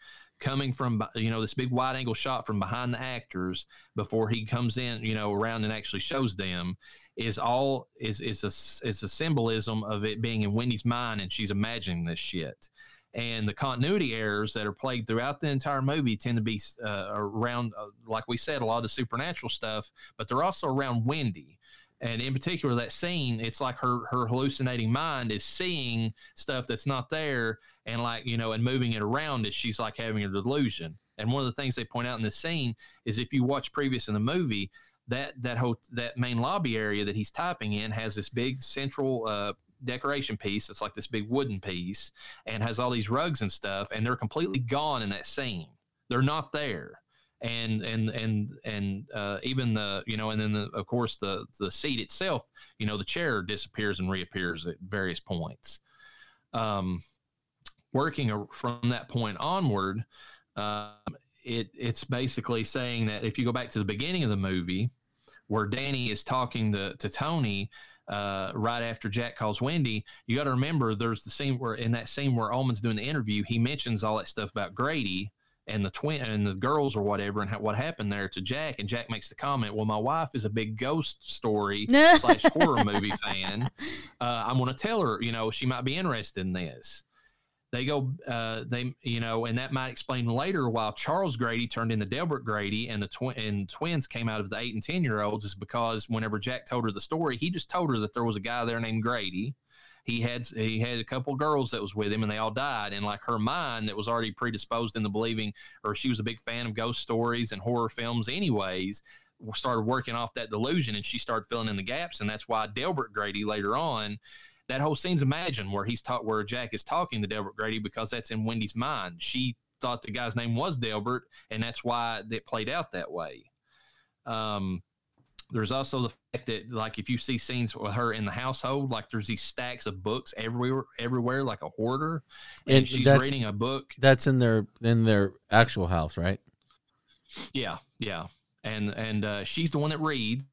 coming from you know this big wide angle shot from behind the actors before he comes in you know around and actually shows them is all is is a is a symbolism of it being in Wendy's mind and she's imagining this shit. And the continuity errors that are played throughout the entire movie tend to be uh, around uh, like we said a lot of the supernatural stuff but they're also around Wendy and in particular that scene it's like her her hallucinating mind is seeing stuff that's not there and like you know and moving it around as she's like having a delusion. And one of the things they point out in this scene is if you watch previous in the movie that that whole that main lobby area that he's typing in has this big central uh, decoration piece it's like this big wooden piece and has all these rugs and stuff and they're completely gone in that scene. They're not there and and and and uh, even the you know and then the, of course the the seat itself you know the chair disappears and reappears at various points. Um, working from that point onward um, it it's basically saying that if you go back to the beginning of the movie where danny is talking to, to tony uh, right after Jack calls Wendy, you got to remember there's the scene where in that scene where Ullman's doing the interview, he mentions all that stuff about Grady and the twin and the girls or whatever and ha- what happened there to Jack. And Jack makes the comment, "Well, my wife is a big ghost story slash horror movie fan. Uh, I'm going to tell her, you know, she might be interested in this." They go, uh, they, you know, and that might explain later why Charles Grady turned into Delbert Grady and the twin and twins came out of the eight and ten year olds is because whenever Jack told her the story, he just told her that there was a guy there named Grady he had he had a couple girls that was with him and they all died and like her mind that was already predisposed into believing or she was a big fan of ghost stories and horror films anyways started working off that delusion and she started filling in the gaps and that's why delbert grady later on that whole scene's imagined where he's taught where jack is talking to delbert grady because that's in wendy's mind. She thought the guy's name was delbert and that's why it played out that way. Um there's also the fact that like if you see scenes with her in the household like there's these stacks of books everywhere everywhere like a hoarder and, and she's reading a book. that's in their in their actual house right? Yeah yeah. And and uh, she's the one that reads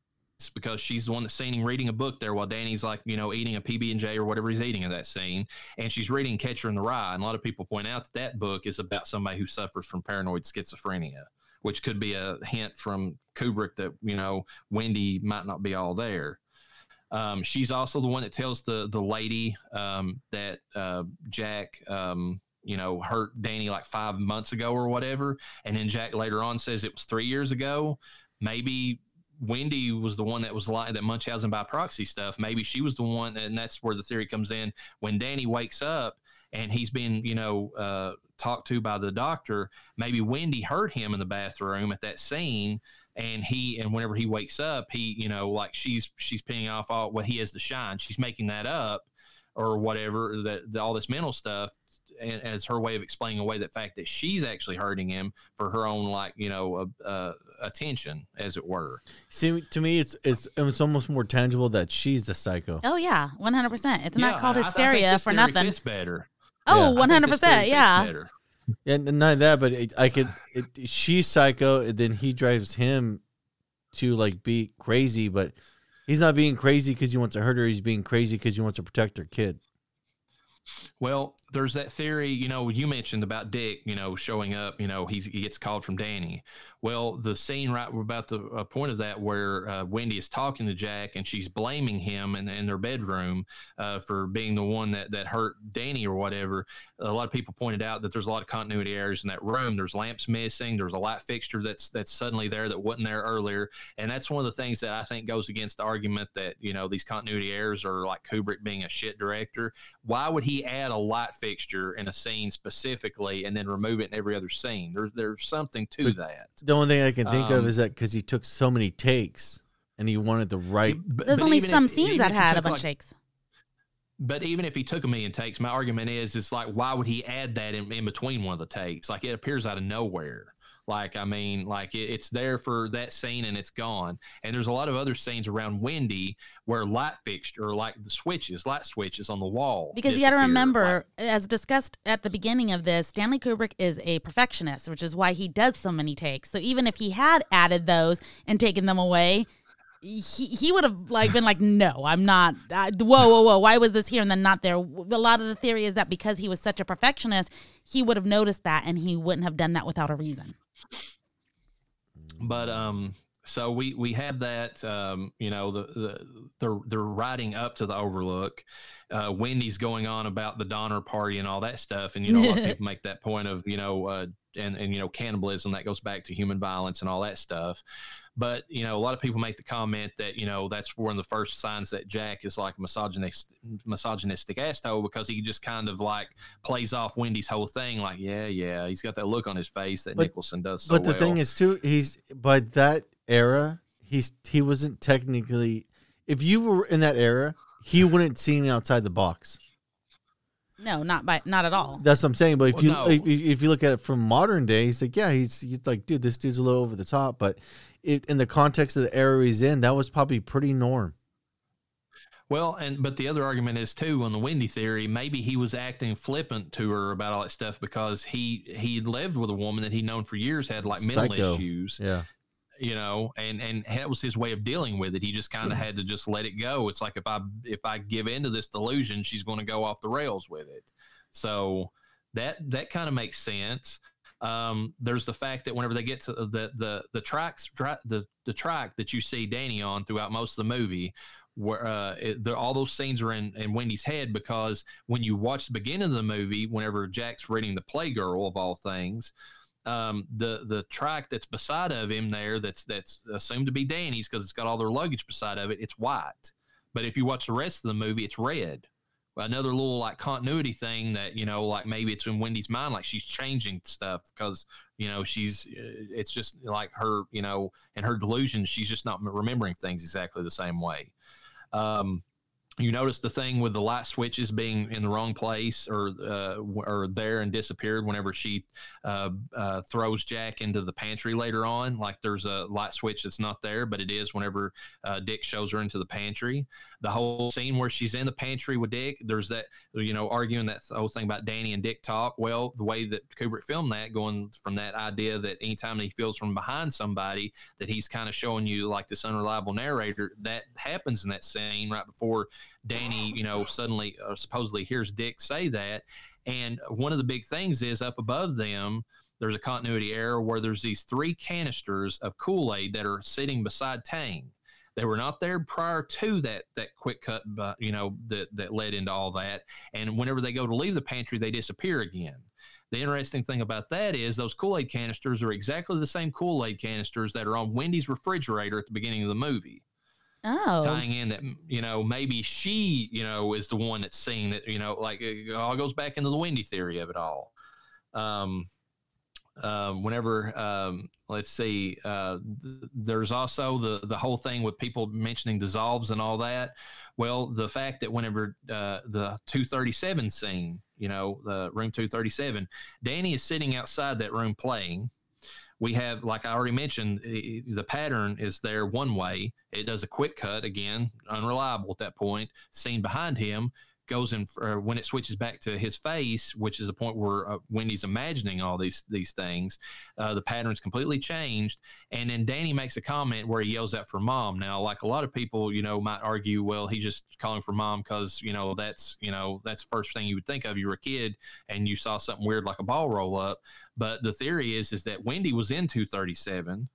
because she's the one that's seen reading a book there while Danny's like you know eating a PB and J or whatever he's eating in that scene, and she's reading Catcher in the Rye. And a lot of people point out that that book is about somebody who suffers from paranoid schizophrenia which could be a hint from Kubrick that you know Wendy might not be all there. Um, she's also the one that tells the the lady um, that uh, Jack, um, you know, hurt Danny like five months ago or whatever, and then Jack later on says it was three years ago. Maybe Wendy was the one that was like that Munchausen by proxy stuff. Maybe she was the one, and that's where the theory comes in. When Danny wakes up and he's been, you know, uh, talked to by the doctor, maybe Wendy heard him in the bathroom at that scene and he and whenever he wakes up, he, you know, like she's she's paying off all what he has the shine. She's making that up or whatever that, that all this mental stuff as her way of explaining away the fact that she's actually hurting him for her own like you know uh, uh, attention as it were. See to me it's it's it's almost more tangible that she's the psycho. Oh yeah 100% it's yeah, not called hysteria I, I for nothing. it's better Oh, one hundred percent. Yeah. Yeah, not that, but it, I could. It, she's psycho, and then he drives him to like be crazy, but he's not being crazy because he wants to hurt her. He's being crazy because he wants to protect her kid. Well, there's that theory, you know, you mentioned about Dick, you know, showing up, you know, he's, he gets called from Danny. Well, the scene right about the uh, point of that where uh, Wendy is talking to Jack and she's blaming him in, in their bedroom uh, for being the one that, that hurt Danny or whatever. A lot of people pointed out that there's a lot of continuity errors in that room. There's lamps missing. There's a light fixture that's that's suddenly there that wasn't there earlier, and that's one of the things that I think goes against the argument that you know these continuity errors are like Kubrick being a shit director. Why would he add a light fixture in a scene specifically and then remove it in every other scene? There's there's something to but that. The only thing I can think um, of is that because he took so many takes and he wanted the right. But, There's but only some if, scenes that had a bunch like, of takes. But even if he took a million takes, my argument is, it's like, why would he add that in, in between one of the takes? Like it appears out of nowhere. Like, I mean, like it, it's there for that scene and it's gone. And there's a lot of other scenes around Wendy where light fixture, like the switches, light switches on the wall. Because you got to remember, like, as discussed at the beginning of this, Stanley Kubrick is a perfectionist, which is why he does so many takes. So even if he had added those and taken them away, he, he would have like been like no i'm not uh, whoa whoa whoa why was this here and then not there a lot of the theory is that because he was such a perfectionist he would have noticed that and he wouldn't have done that without a reason but um, so we we have that um, you know the the they're they're riding up to the overlook. Uh, wendy's going on about the donner party and all that stuff. And you know a lot of people make that point of you know uh, and and you know cannibalism that goes back to human violence and all that stuff but you know, a lot of people make the comment that you know that's one of the first signs that Jack is like misogynistic, misogynistic asshole because he just kind of like plays off Wendy's whole thing. Like, yeah, yeah, he's got that look on his face that but, Nicholson does. So but the well. thing is, too, he's by that era, he's he wasn't technically. If you were in that era, he wouldn't see outside the box. No, not by not at all. That's what I'm saying. But if well, you no. if, if, you look at it from modern day, he's like, yeah, he's he's like, dude, this dude's a little over the top. But it, in the context of the era he's in, that was probably pretty norm. Well, and but the other argument is too on the Wendy theory. Maybe he was acting flippant to her about all that stuff because he he lived with a woman that he'd known for years had like mental Psycho. issues. Yeah, you know, and and that was his way of dealing with it. He just kind of had to just let it go. It's like if I if I give into this delusion, she's going to go off the rails with it. So that that kind of makes sense. Um, there's the fact that whenever they get to the the the tracks the the track that you see Danny on throughout most of the movie, where uh, it, all those scenes are in, in Wendy's head because when you watch the beginning of the movie, whenever Jack's reading the Playgirl of all things, um, the the track that's beside of him there that's that's assumed to be Danny's because it's got all their luggage beside of it. It's white, but if you watch the rest of the movie, it's red another little like continuity thing that you know like maybe it's in wendy's mind like she's changing stuff because you know she's uh, it's just like her you know in her delusion she's just not remembering things exactly the same way. Um you notice the thing with the light switches being in the wrong place or uh, or there and disappeared whenever she uh, uh, throws Jack into the pantry later on. Like there's a light switch that's not there, but it is whenever uh, Dick shows her into the pantry. The whole scene where she's in the pantry with Dick, there's that you know arguing that whole thing about Danny and Dick talk. Well, the way that Kubrick filmed that, going from that idea that anytime he feels from behind somebody, that he's kind of showing you like this unreliable narrator. That happens in that scene right before Danny, you know, suddenly uh, supposedly hears Dick say that. And one of the big things is up above them, there's a continuity error where there's these three canisters of Kool Aid that are sitting beside Tang. They were not there prior to that that quick cut, but you know that that led into all that. And whenever they go to leave the pantry, they disappear again. The interesting thing about that is those Kool Aid canisters are exactly the same Kool Aid canisters that are on Wendy's refrigerator at the beginning of the movie Oh. tying in that you know maybe she you know is the one that's seeing that you know like it all goes back into the Wendy theory of it all. Um, um, whenever um, let's see, uh, th- there's also the the whole thing with people mentioning dissolves and all that. Well, the fact that whenever uh, the 237 scene, you know, the room 237, Danny is sitting outside that room playing we have like i already mentioned the pattern is there one way. It does a quick cut again unreliable at that point scene behind him goes in for, when it switches back to his face which is the point where uh, wendy's imagining all these these things uh, the pattern's completely changed. And then danny makes a comment where he yells out for mom. Now like a lot of people you know might argue well he's just calling for mom because you know that's you know that's first thing you would think of. You were a kid and you saw something weird like a ball roll up. But the theory is is that wendy was in 237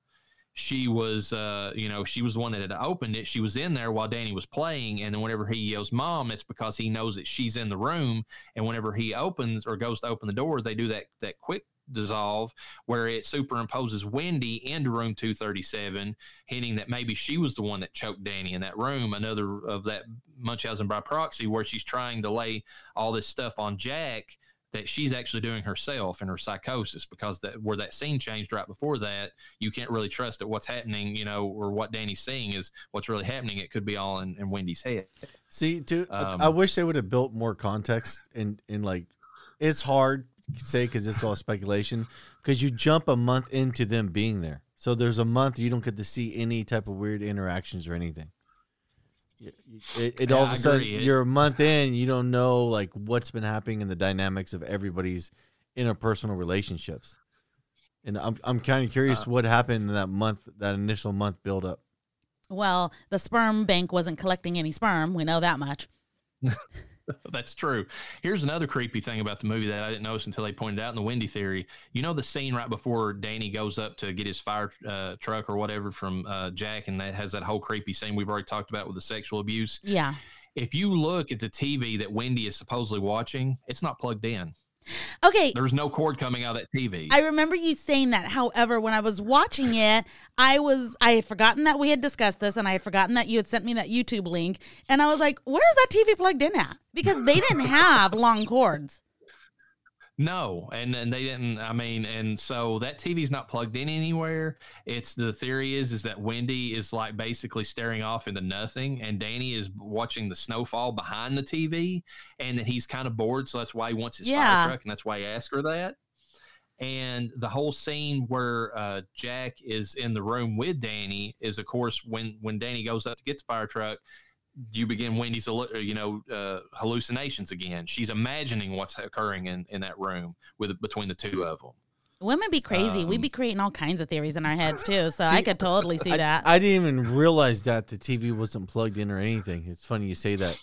she was uh, you know she was the one that had opened it. She was in there while danny was playing and then whenever he yells mom it's because he knows that she's in the room and whenever he opens or goes to open the door they do that that quick dissolve where it superimposes wendy into room 237 hinting that maybe she was the one that choked danny in that room another of that munchausen by proxy where she's trying to lay all this stuff on jack that she's actually doing herself in her psychosis because that where that scene changed right before that you can't really trust that what's happening you know or what danny's seeing is what's really happening. It could be all in, in wendy's head. See, dude, Um, I wish they would have built more context in in like it's hard to say because it's all speculation because you jump a month into them being there, so there's a month you don't get to see any type of weird interactions or anything. It, it, it all of a sudden. It- you're a month in, you don't know like what's been happening in the dynamics of everybody's interpersonal relationships, and I'm I'm kind of curious Uh, what happened in that month, that initial month build up. Well, the sperm bank wasn't collecting any sperm. We know that much. That's true. Here's another creepy thing about the movie that I didn't notice until they pointed out in the Wendy theory. You know the scene right before Danny goes up to get his fire uh, truck or whatever from uh, Jack, and that has that whole creepy scene we've already talked about with the sexual abuse. Yeah. If you look at the TV that Wendy is supposedly watching, it's not plugged in. Okay. There's no cord coming out of that TV. I remember you saying that. However, when I was watching it, I was I had forgotten that we had discussed this, and I had forgotten that you had sent me that YouTube link, and I was like, "Where's that TV plugged in at?" Because they didn't have long cords. No, and and they didn't. I mean, and so that TV's not plugged in anywhere. It's the theory is is that Wendy is like basically staring off into nothing, and Danny is watching the snowfall behind the TV, and that he's kind of bored, so that's why he wants his Yeah. fire truck, and that's why he asked her that. And the whole scene where uh, Jack is in the room with Danny is, of course, when when Danny goes up to get the fire truck, you begin Wendy's, you know, uh, hallucinations again. She's imagining what's occurring in, in that room with between the two of them. Women be crazy. We'd Um, be creating all kinds of theories in our heads too. So I could totally see I, that. I didn't even realize that the TV wasn't plugged in or anything. It's funny you say that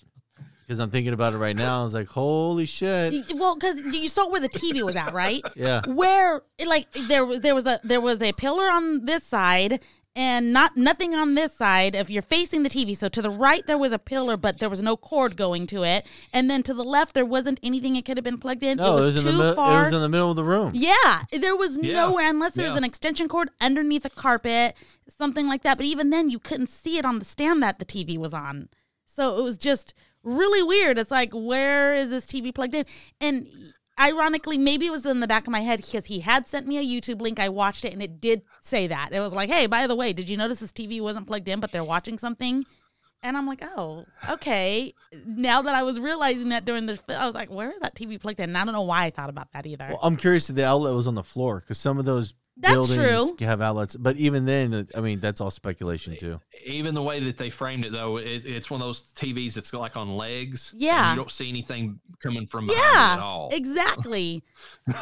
because I'm thinking about it right now. I was like, holy shit. well, because you saw where the TV was at, right? Yeah. where it, like there there was a there was a pillar on this side and not nothing on this side if you're facing the TV. So to the right there was a pillar, but there was no cord going to it, and then to the left there wasn't anything it could have been plugged in. No, it was, in too the mi- far. it was in the middle of the room. yeah, there was Yeah, nowhere unless there was an extension cord underneath a carpet, something like that. But even then, you couldn't see it on the stand that the TV was on. So it was just really weird. It's like, where is this TV plugged in? And ironically, maybe it was in the back of my head because he had sent me a YouTube link. I watched it and it did say that. It was like, hey, by the way, did you notice this TV wasn't plugged in, but they're watching something? And I'm like, oh, okay. Now that I was realizing that during the, I was like, where is that TV plugged in? And I don't know why I thought about that either. Well, I'm curious if the outlet was on the floor because some of those That's buildings true. have outlets. But even then, I mean, that's all speculation too. Even the way that they framed it, though, it, it's one of those TVs that's like on legs. and Yeah. you don't see anything coming from behind it at all. exactly.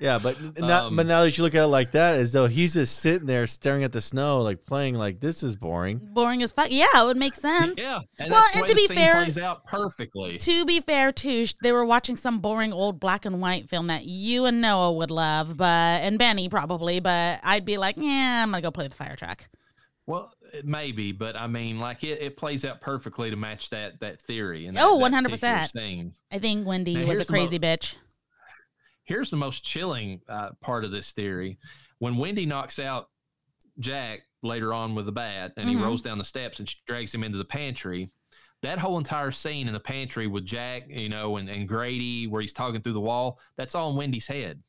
Yeah, but now, Um, but now that you look at it like that, as though he's just sitting there staring at the snow, like playing, like this is boring. Boring as fuck. Yeah, it would make sense. Yeah, and Well, that's the and way to the be scene fair- plays out perfectly. To be fair, too, they were watching some boring old black and white film that you and Noah would love, but and Benny probably, but I'd be like, yeah, I'm gonna go play with the fire truck. Well, it maybe, but I mean, like it, it plays out perfectly to match that that theory. And Oh, that, that 100%. I think Wendy Now, was a here's the mo- crazy bitch. Here's the most chilling uh, part of this theory: when Wendy knocks out Jack later on with the bat, and Mhm. he rolls down the steps and she drags him into the pantry. That whole entire scene in the pantry with Jack, you know, and, and Grady, where he's talking through the wall, that's all in Wendy's head.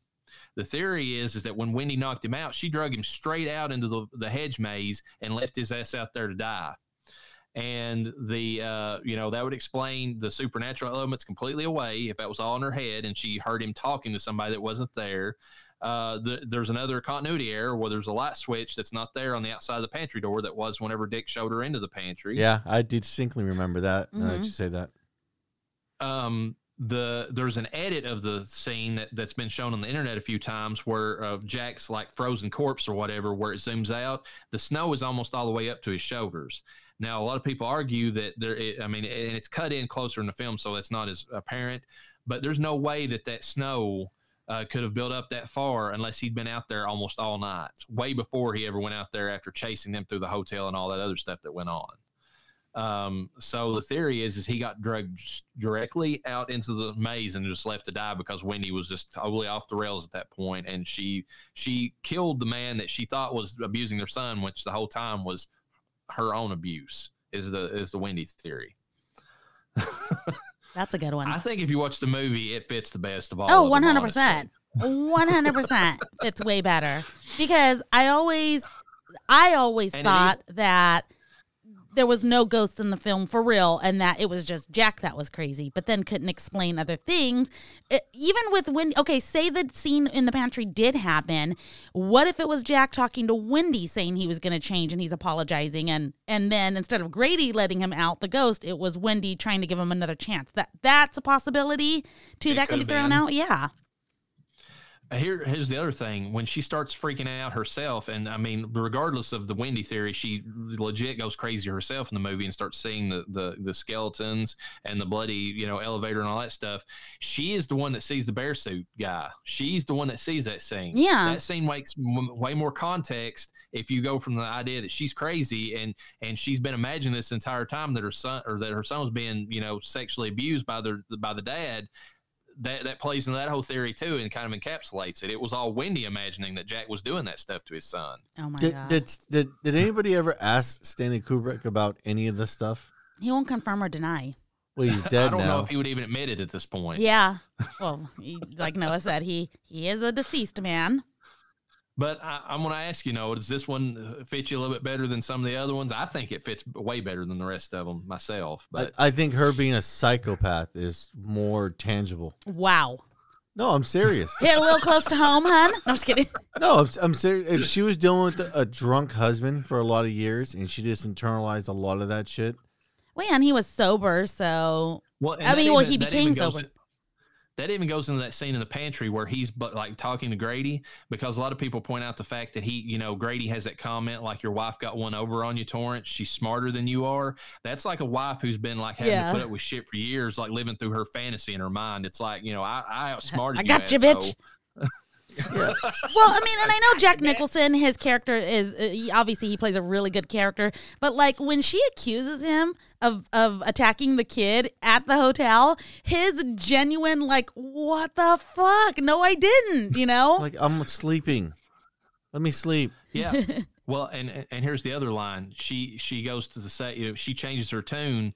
The theory is is that when Wendy knocked him out, she drug him straight out into the, the hedge maze and left his ass out there to die. And the uh, you know that would explain the supernatural elements completely away if that was all in her head and she heard him talking to somebody that wasn't there. Uh, the, there's another continuity error where there's a light switch that's not there on the outside of the pantry door that was whenever Dick showed her into the pantry. Yeah, I do distinctly remember that. Now that Mhm. you say that. um the there's an edit of the scene that, that's been shown on the internet a few times where of Jack's like frozen corpse or whatever where it zooms out the snow is almost all the way up to his shoulders now a lot of people argue that there I mean and it's cut in closer in the film so that's not as apparent but there's no way that that snow uh, could have built up that far unless he'd been out there almost all night way before he ever went out there after chasing them through the hotel and all that other stuff that went on. Um, so the theory is, is he got drugged directly out into the maze and just left to die because Wendy was just totally off the rails at that point, and she she killed the man that she thought was abusing their son, which the whole time was her own abuse. Is the is the Wendy theory? That's a good one. I think if you watch the movie, it fits the best of all. Oh, one hundred percent, one hundred percent. It's way better because I always, I always And thought that there was no ghosts in the film for real, and that it was just Jack that was crazy. But then couldn't explain other things. It- even with Wendy, okay, say the scene in the pantry did happen. What if it was Jack talking to Wendy, saying he was going to change and he's apologizing, and and then instead of Grady letting him out the ghost, it was Wendy trying to give him another chance. That that's a possibility too. It that could be thrown been. out. Yeah. Here, here's the other thing. When she starts freaking out herself, and I mean, regardless of the Wendy theory, she legit goes crazy herself in the movie and starts seeing the the, the skeletons and the bloody, you know, elevator and all that stuff. She is the one that sees the bear suit guy. She's the one that sees that scene. Yeah. that scene makes m- way more context if you go from the idea that she's crazy and and she's been imagining this entire time that her son or that her son was being, you know, sexually abused by the by the dad that that plays into that whole theory too and kind of encapsulates it. It was all Wendy imagining that Jack was doing that stuff to his son. Oh my Did, god. did did did anybody ever ask Stanley Kubrick about any of this stuff? he won't confirm or deny. Well, he's dead I don't now. know if he would even admit it at this point. Yeah. Well, he, like Noah said, he he is a deceased man. But I, I'm going to ask you, know, does this one uh, fit you a little bit better than some of the other ones? I think it fits way better than the rest of them myself. I, But I think her being a psychopath is more tangible. Wow. No, I'm serious. Hit a little close to home, hun. No, I'm just kidding. No, I'm, I'm serious. If she was dealing with a, a drunk husband for a lot of years and she just internalized a lot of that shit, Well, and he was sober, so well, I that mean, well, he became sober. in- that even goes into that scene in the pantry where he's but like talking to Grady because a lot of people point out the fact that he, you know, Grady has that comment like your wife got one over on you, Torrance. She's smarter than you are. That's like a wife who's been like having Yeah. to put up with shit for years, like living through her fantasy in her mind. It's like, you know, I, I outsmarted I you. got you, bitch. Well, I mean, and I know Jack Nicholson, his character is uh, he- obviously he plays a really good character, but like when she accuses him of of attacking the kid at the hotel, his genuine like, what the fuck? No, I didn't. You know? like I'm sleeping. Let me sleep. Yeah. well, and and here's the other line. She she goes to the set. You know, she changes her tune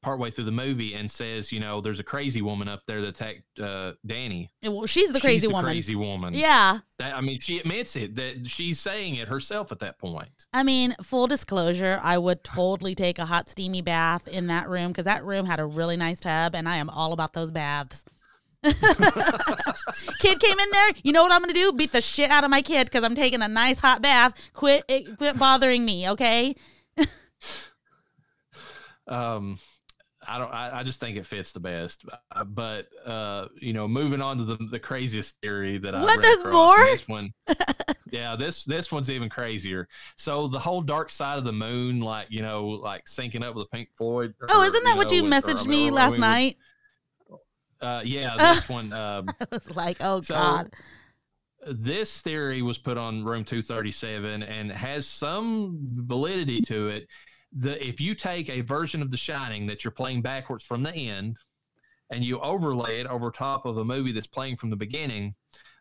partway through the movie and says, you know, there's a crazy woman up there that attacked uh, Danny. well, she's the crazy She's the woman. Crazy woman. Yeah. That, I mean, she admits it that she's saying it herself at that point. I mean, full disclosure, I would totally take a hot, steamy bath in that room because that room had a really nice tub, and I am all about those baths. kid came in there. You know what I'm gonna do? Beat the shit out of my kid because I'm taking a nice hot bath. Quit, it, quit bothering me, okay? Um, I don't. I, I just think it fits the best. Uh, But uh, you know, moving on to the the craziest theory that I What? There's more? This one, yeah. This this one's even crazier. So the whole dark side of the moon, like you know, like syncing up with a Pink Floyd. Oh, isn't that what know, you with- messaged I me or- last with- night? Uh, yeah, this one. Um, I was like, oh So- god. this theory was put on room 237 and has some validity to it the if you take a version of the shining that you're playing backwards from the end and you overlay it over top of a movie that's playing from the beginning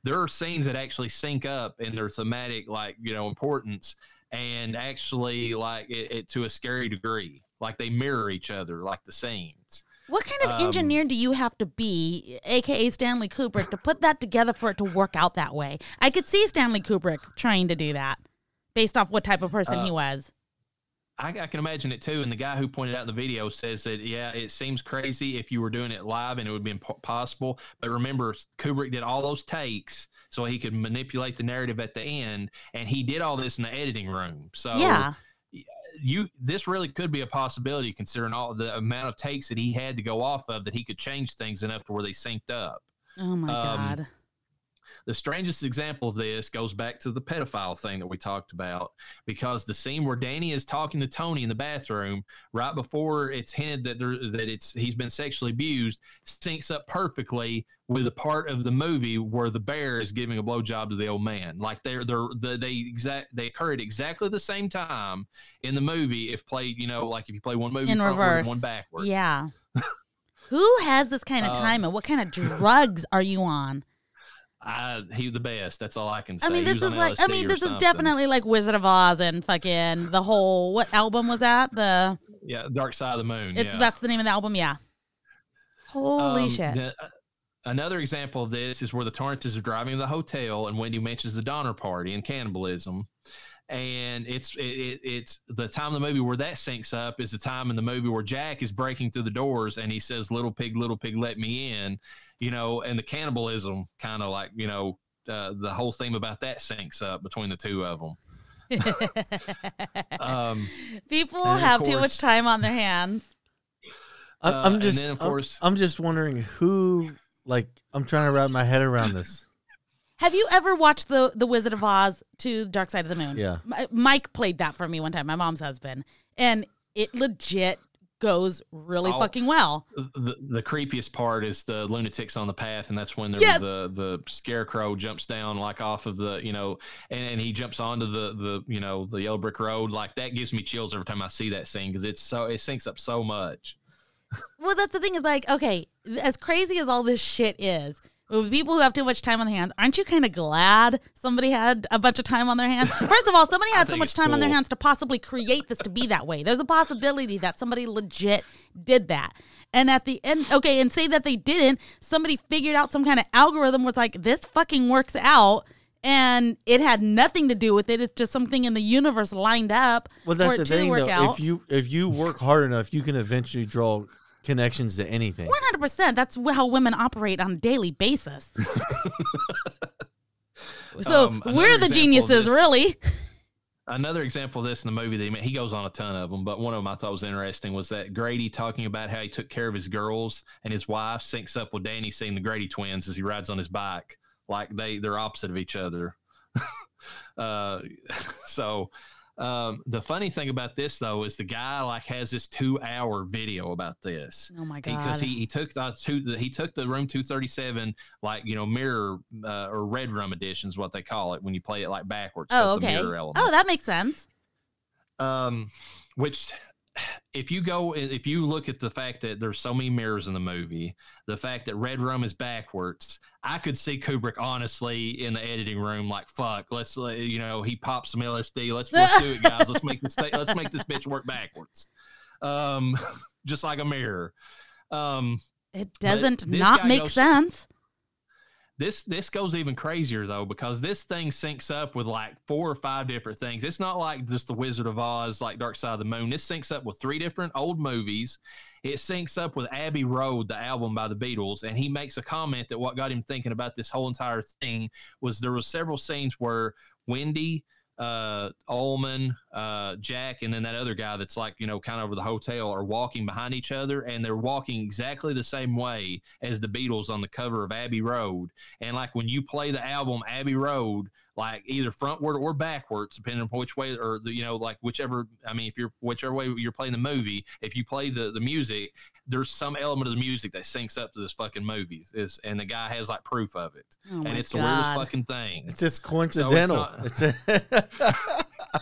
there are scenes that actually sync up in their thematic like you know importance and actually like it, it to a scary degree like they mirror each other like the scenes What kind of um, engineer do you have to be, aka Stanley Kubrick, to put that together for it to work out that way? I could see Stanley Kubrick trying to do that based off what type of person Uh, he was. I, I can imagine it too. And the guy who pointed out the video says that, yeah, it seems crazy if you were doing it live and it would be imp- possible. But remember, Kubrick did all those takes so he could manipulate the narrative at the end. And he did all this in the editing room. So, yeah. you this really could be a possibility considering all the amount of takes that he had to go off of that he could change things enough to where they synced up. Oh my um, god. The strangest example of this goes back to the pedophile thing that we talked about because the scene where Danny is talking to Tony in the bathroom right before it's hinted that there, that it's he's been sexually abused syncs up perfectly with a part of the movie where the bear is giving a blowjob to the old man. Like they're they're the, they exact they occur at exactly the same time in the movie if played you know like if you play one movie In reverse. one backward. Yeah. Who has this kind of Um, time and what kind of drugs are you on? I, he the best. That's all I can say. I mean, this is like, I mean, this is definitely like Wizard of Oz and fucking the whole, what album was that? The, yeah, Dark Side of the Moon. it's, yeah. that's the name of the album. Yeah. Holy Um, shit. the- uh, another example of this is where the Torrances are driving to the hotel, and Wendy mentions the Donner Party and cannibalism. And it's it, it, it's the time of the movie where that syncs up is the time in the movie where Jack is breaking through the doors and he says, "Little pig, little pig, let me in," you know, and the cannibalism kind of like you know uh, the whole theme about that syncs up between the two of them. Um, People and of have too much time on their hands. I'm, Uh, I'm just, then, of I'm- I'm, just wondering who, like, I'm trying to wrap my head around this. Have you ever watched the the Wizard of Oz to Dark Side of the Moon? Yeah. Mi- Mike played that for me one time, my mom's husband, and it legit goes really Oh. fucking well. the, the creepiest part is the lunatics on the path, and that's when the Yes. the the scarecrow jumps down like off of the you know, and, and he jumps onto the the you know the yellow brick road. Like that gives me chills every time I see that scene because it's so it syncs up so much. Well, that's the thing is like, okay, as crazy as all this shit is, with people who have too much time on their hands, aren't you kind of glad somebody had a bunch of time on their hands? First of all, somebody had so much it's time on their hands to possibly create this to be that way. There's a possibility that somebody legit did that. And at the end, okay, and say that they didn't, somebody figured out some kind of algorithm where it's like, this fucking works out. And it had nothing to do with it. It's just something in the universe lined up Well, for that's it the to thing, though. out. If you if you work hard enough, you can eventually draw connections to anything. One hundred percent. That's how women operate on a daily basis. so Um, we're the geniuses, really. Another example of this in the movie that he made, he goes on a ton of them, but one of them I thought was interesting was that Grady talking about how he took care of his girls and his wife syncs up with Danny seeing the Grady twins as he rides on his bike, like they they're opposite of each other. uh, so um, the funny thing about this though is the guy like has this two hour video about this Oh my god. because he, he took the two the he took the room 237 like you know mirror uh, or red room edition is what they call it when you play it like backwards. oh okay. Oh, that makes sense. um, which if you go if you look at the fact that there's so many mirrors in the movie the fact that red room is backwards i could see kubrick honestly in the editing room like fuck let's you know he pops some lsd let's, let's do it guys. Let's make this th- let's make this bitch work backwards. Um just like a mirror. Um It doesn't not make goes- sense. This this goes even crazier though because this thing syncs up with like four or five different things. It's not like just the Wizard of Oz, like Dark Side of the Moon. This syncs up with three different old movies. It syncs up with Abbey Road, the album by the Beatles, and he makes a comment that what got him thinking about this whole entire thing was there was several scenes where Wendy, uh, Ullman, uh, Jack, and then that other guy that's like you know kind of over the hotel are walking behind each other, and they're walking exactly the same way as the Beatles on the cover of Abbey Road. And like when you play the album Abbey Road, like either frontward or backwards, depending on which way, or the, you know, like whichever. I mean, if you're whichever way you're playing the movie, if you play the the music, there's some element of the music that syncs up to this fucking movie. Is and the guy has like proof of it, Oh and my it's the weirdest fucking thing. It's just coincidental. not- It's a-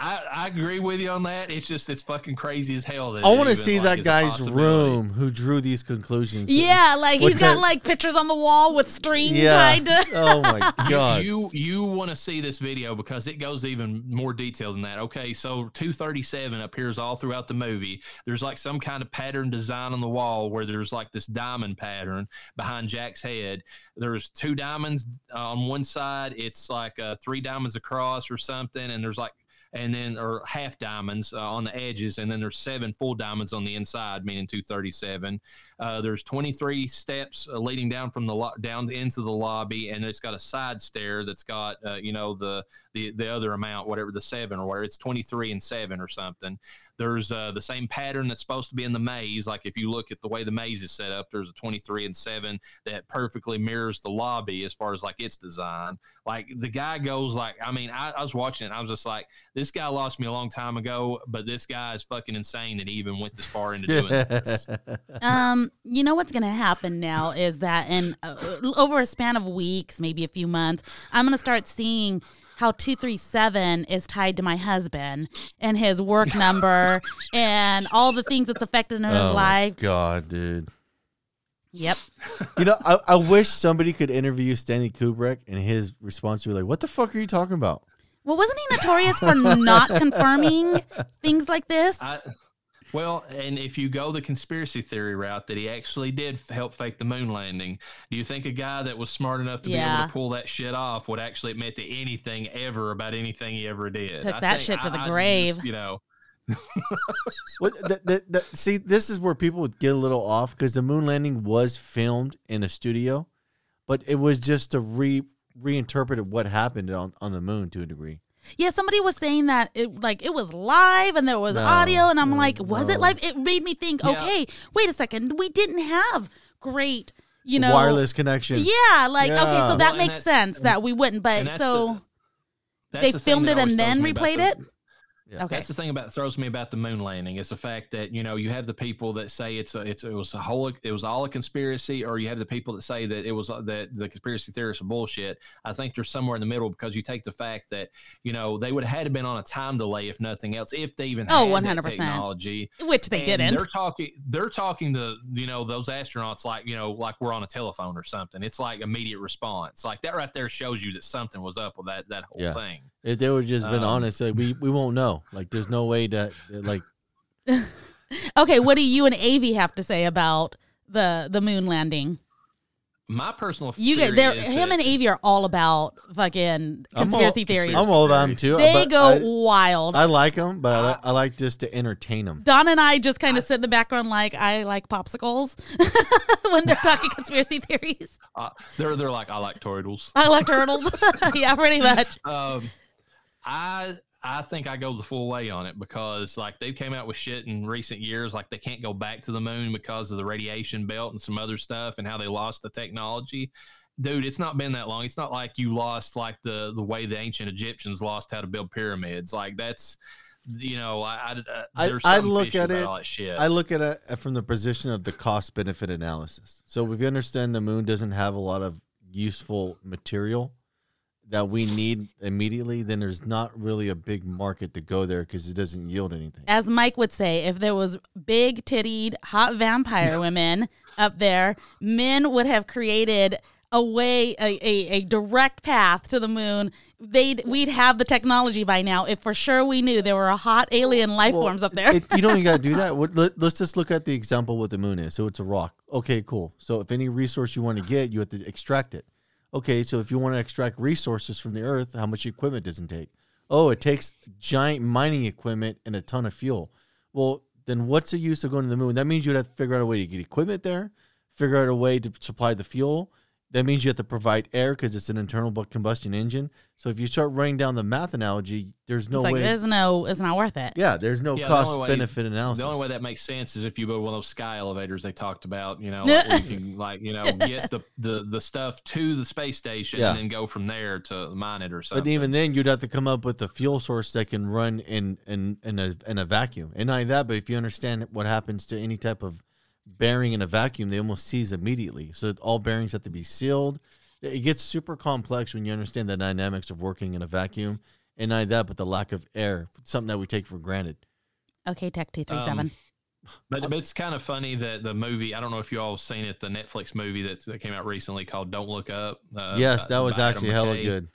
I, I agree with you on that. It's just it's fucking crazy as hell. That I want to see like, that is a guy's room who drew these conclusions. Yeah, like he's What's got that- like pictures on the wall with string Yeah. tied to. Oh my god. You you want to see this video because it goes even more detailed than that. Okay, so 237 appears all throughout the movie. There's like some kind of pattern design on the wall where there's like this diamond pattern behind Jack's head. There's two diamonds uh, on one side. It's like uh, three diamonds across or something, and there's like and then or half diamonds uh, on the edges, and then there's seven full diamonds on the inside, meaning 237. Uh, there's 23 steps uh, leading down from the lo- down into the lobby, and it's got a side stair that's got uh, you know the the the other amount, whatever the seven or whatever. It's 23 and seven or something. There's uh, the same pattern that's supposed to be in the maze. Like if you look at the way the maze is set up, there's a 23 and seven that perfectly mirrors the lobby as far as like its design. Like the guy goes like, I mean, I, I was watching it, and I was just like, this guy lost me a long time ago, but this guy is fucking insane that he even went this far into doing this. Um, you know what's gonna happen now is that in uh, over a span of weeks, maybe a few months, I'm gonna start seeing how two three seven is tied to my husband and his work number and all the things that's affected in his oh my life. god, dude. Yep. You know, I, I wish somebody could interview Stanley Kubrick and his response would be like, "What the fuck are you talking about?" Well, wasn't he notorious for not confirming things like this? I, well, and if you go the conspiracy theory route that he actually did help fake the moon landing, do you think a guy that was smart enough to be able to pull that shit off would actually admit to anything ever about anything he ever did? Took I that think- shit to I- the I just, grave. you know, What, the, the, the, see, this is where people would get a little off because the moon landing was filmed in a studio, but it was just to re reinterpret what happened on, on the moon to a degree. Yeah, somebody was saying that it like it was live and there was No, audio, and I'm no, like, was it no. live? It made me think, Yeah. okay, wait a second, we didn't have great, you know, wireless connection. Yeah, like okay, so that Well, makes that's- sense that we wouldn't, but so That's they the filmed it and then replayed the- it. Yeah. Okay, That's the thing about that throws me about the moon landing. It's the fact that you know you have the people that say it's a, it's it was a whole it was all a conspiracy, or you have the people that say that it was uh, that the conspiracy theorists are bullshit. I think they're somewhere in the middle because you take the fact that you know they would have had to been on a time delay if nothing else, if they even Oh, had 100%. technology. which they And didn't. They're talking. They're talking to you know those astronauts like you know like we're on a telephone or something. It's like immediate response. Like that right there shows you that something was up with that that whole Yeah. thing. If they would have just been Um, honest, like, we we won't know. Like, there's no way that like Okay, what do you and Avi have to say about the the moon landing? My personal You theory get there. is Him and Avi are all about fucking I'm all- conspiracy theories. I'm all about them too. they go I, wild. I like them, but I, I like just to entertain them. Don and I just kind of sit in the background like I like popsicles when they're talking conspiracy theories. Uh, they're they're like I like turtles. I like turtles. yeah, pretty much. Um, I I think I go the full way on it because like they came out with shit in recent years, like they can't go back to the moon because of the radiation belt and some other stuff and how they lost the technology. Dude, it's not been that long. It's not like you lost like the the way the ancient Egyptians lost how to build pyramids. Like that's you know I I, uh, I- I look at it-. I look at it from the position of the cost benefit analysis. So if you understand the moon doesn't have a lot of useful material, that we need immediately, then there's not really a big market to go there because it doesn't yield anything. As Mike would say, if there was big tittied hot vampire women up there, men would have created a way, a, a, a direct path to the moon. They'd we'd have the technology by now if for sure we knew there were a hot alien life Well, forms up there. It, you don't even got to do that. Let, us just look at the example what the moon is. So it's a rock. Okay, cool. So if any resource you want to get, you have to extract it. Okay, so if you want to extract resources from the earth, how much equipment does it take? Oh, it takes giant mining equipment and a ton of fuel. Well, then what's the use of going to the moon? That means you'd have to figure out a way to get equipment there, figure out a way to supply the fuel. That means you have to provide air because it's an internal combustion engine. So if you start running down the math analogy, there's no it's like way. there's no, it's not worth it. Yeah, there's no Yeah, the cost only way- benefit analysis. The only way that makes sense is if you build one of those sky elevators they talked about, you know, like where you can like, you know, get the, the, the stuff to the space station Yeah. and then go from there to mine it or something. But even then, you'd have to come up with a fuel source that can run in in in a in a vacuum. And not only that, but if you understand what happens to any type of bearing in a vacuum, they almost seize immediately. So all bearings have to be sealed. It gets super complex when you understand the dynamics of working in a vacuum. And not that, but the lack of air, something that we take for granted. Okay, Tech Two Three Seven. Um, But, but it's kind of funny that the movie, I don't know if you all have seen it, the Netflix movie that, that came out recently called Don't Look Up. Uh, yes, by- that was by Adam actually hella good.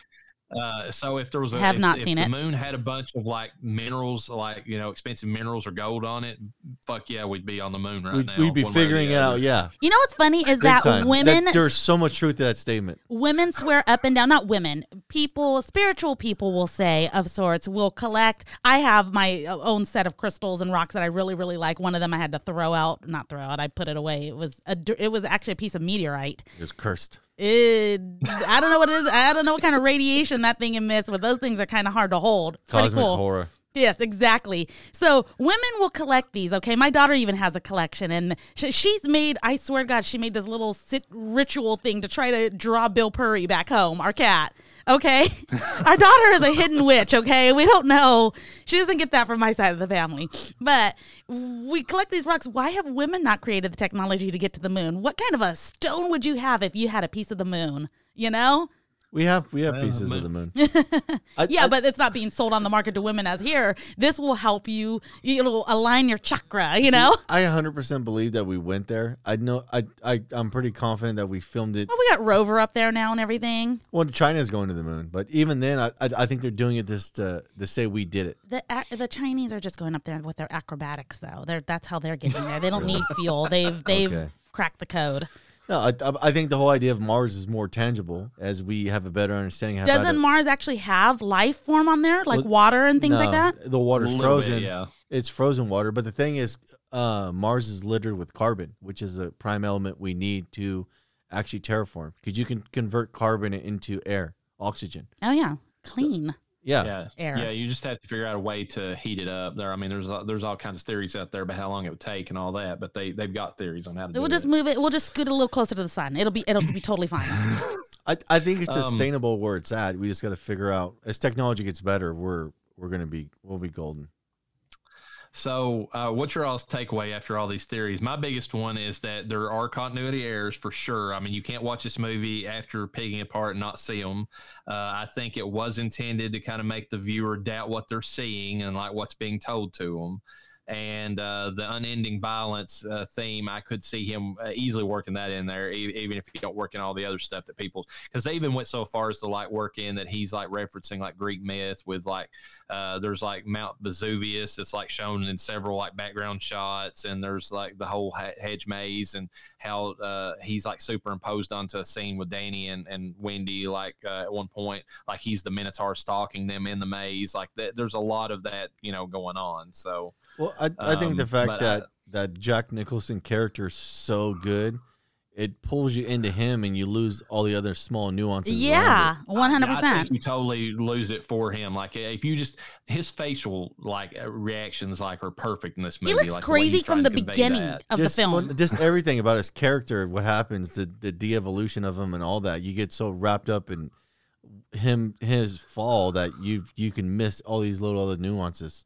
Uh, so if there was a, Have if, not if seen the it. moon had a bunch of like minerals, like you know, expensive minerals or gold on it, fuck yeah, we'd be on the moon right We'd, now. we'd be one way or the figuring out, yeah. You know what's funny is big that time. women there's so much truth to that statement. women swear up and down not women people spiritual people will say of sorts will collect i have my own set of crystals and rocks that i really really like one of them i had to throw out not throw out i put it away it was a it was actually a piece of meteorite It's cursed. It, i don't know what it is i don't know what kind of radiation that thing emits but those things are kind of hard to hold Pretty Cosmic cool. horror. Yes, exactly. So women will collect these. Okay, my daughter even has a collection, and sh- she's made. I swear to God, she made this little sit ritual thing to try to draw Bill Purry back home, our cat. Okay, our daughter is a hidden witch. Okay, we don't know. She doesn't get that from my side of the family, but we collect these rocks. Why have women not created the technology to get to the moon? What kind of a stone would you have if you had a piece of the moon? You know. We have we have pieces of the moon. I- Yeah, I- but it's not being sold on the market to women as here. This will help you. It'll align your chakra. You know. I 100% believe that we went there. I know I I I'm pretty confident that we filmed it. Well, we got Rover up there now and everything. Well, China's going to the moon, but even then, I I, I think they're doing it just to, to say we did it. The the Chinese are just going up there with their acrobatics, though. They're that's how they're getting there. They don't need fuel. They've they've Okay. cracked the code. No, I I- I think the whole idea of Mars is more tangible as we have a better understanding. of how Doesn't Mars actually have life form on there, like Well, water and things like No, that? The water's little bit, frozen. yeah. It's frozen water, but the thing is, uh, Mars is littered with carbon, which is a prime element we need to actually terraform because you can convert carbon into air, oxygen. Oh yeah, clean Yeah, Yeah, air. yeah. You just have to figure out a way to heat it up. There, I mean, there's there's all kinds of theories out there about how long it would take and all that, but they they've got theories on how to do We'll just it. move it. We'll just scoot it a little closer to the sun. It'll be it'll be totally fine. I, I think it's Um, sustainable where it's at. We just got to figure out as technology gets better, we're we're gonna be we'll be golden. So, uh, what's your all's takeaway after all these theories? My biggest one is that there are continuity errors for sure. I mean, you can't watch this movie after picking apart and not see them. Uh, I think it was intended to kind of make the viewer doubt what they're seeing and like what's being told to them. And uh, the unending violence uh, theme, I could see him uh, easily working that in there, even if he don't work in all the other stuff that people. Because they even went so far as to like work in that he's like referencing like Greek myth with like uh, there's like Mount Vesuvius that's like shown in several like background shots, and there's like the whole hedge maze and how uh, he's like superimposed onto a scene with Danny and, and Wendy. Like uh, at one point, like he's the Minotaur stalking them in the maze. Like th- there's a lot of that, you know, going on. So Well, I, I think the Um, fact that uh, that Jack Nicholson character is so good, it pulls you into him, and you lose all the other small nuances. yeah, one hundred percent. you totally lose it for him. Like if you just his facial like uh, reactions like are perfect in this movie. He looks like, crazy from the beginning that. of just, the film. well, just everything about his character, what happens, the the de-evolution of him, and all that. You get so wrapped up in him, his fall that you you can miss all these little other nuances.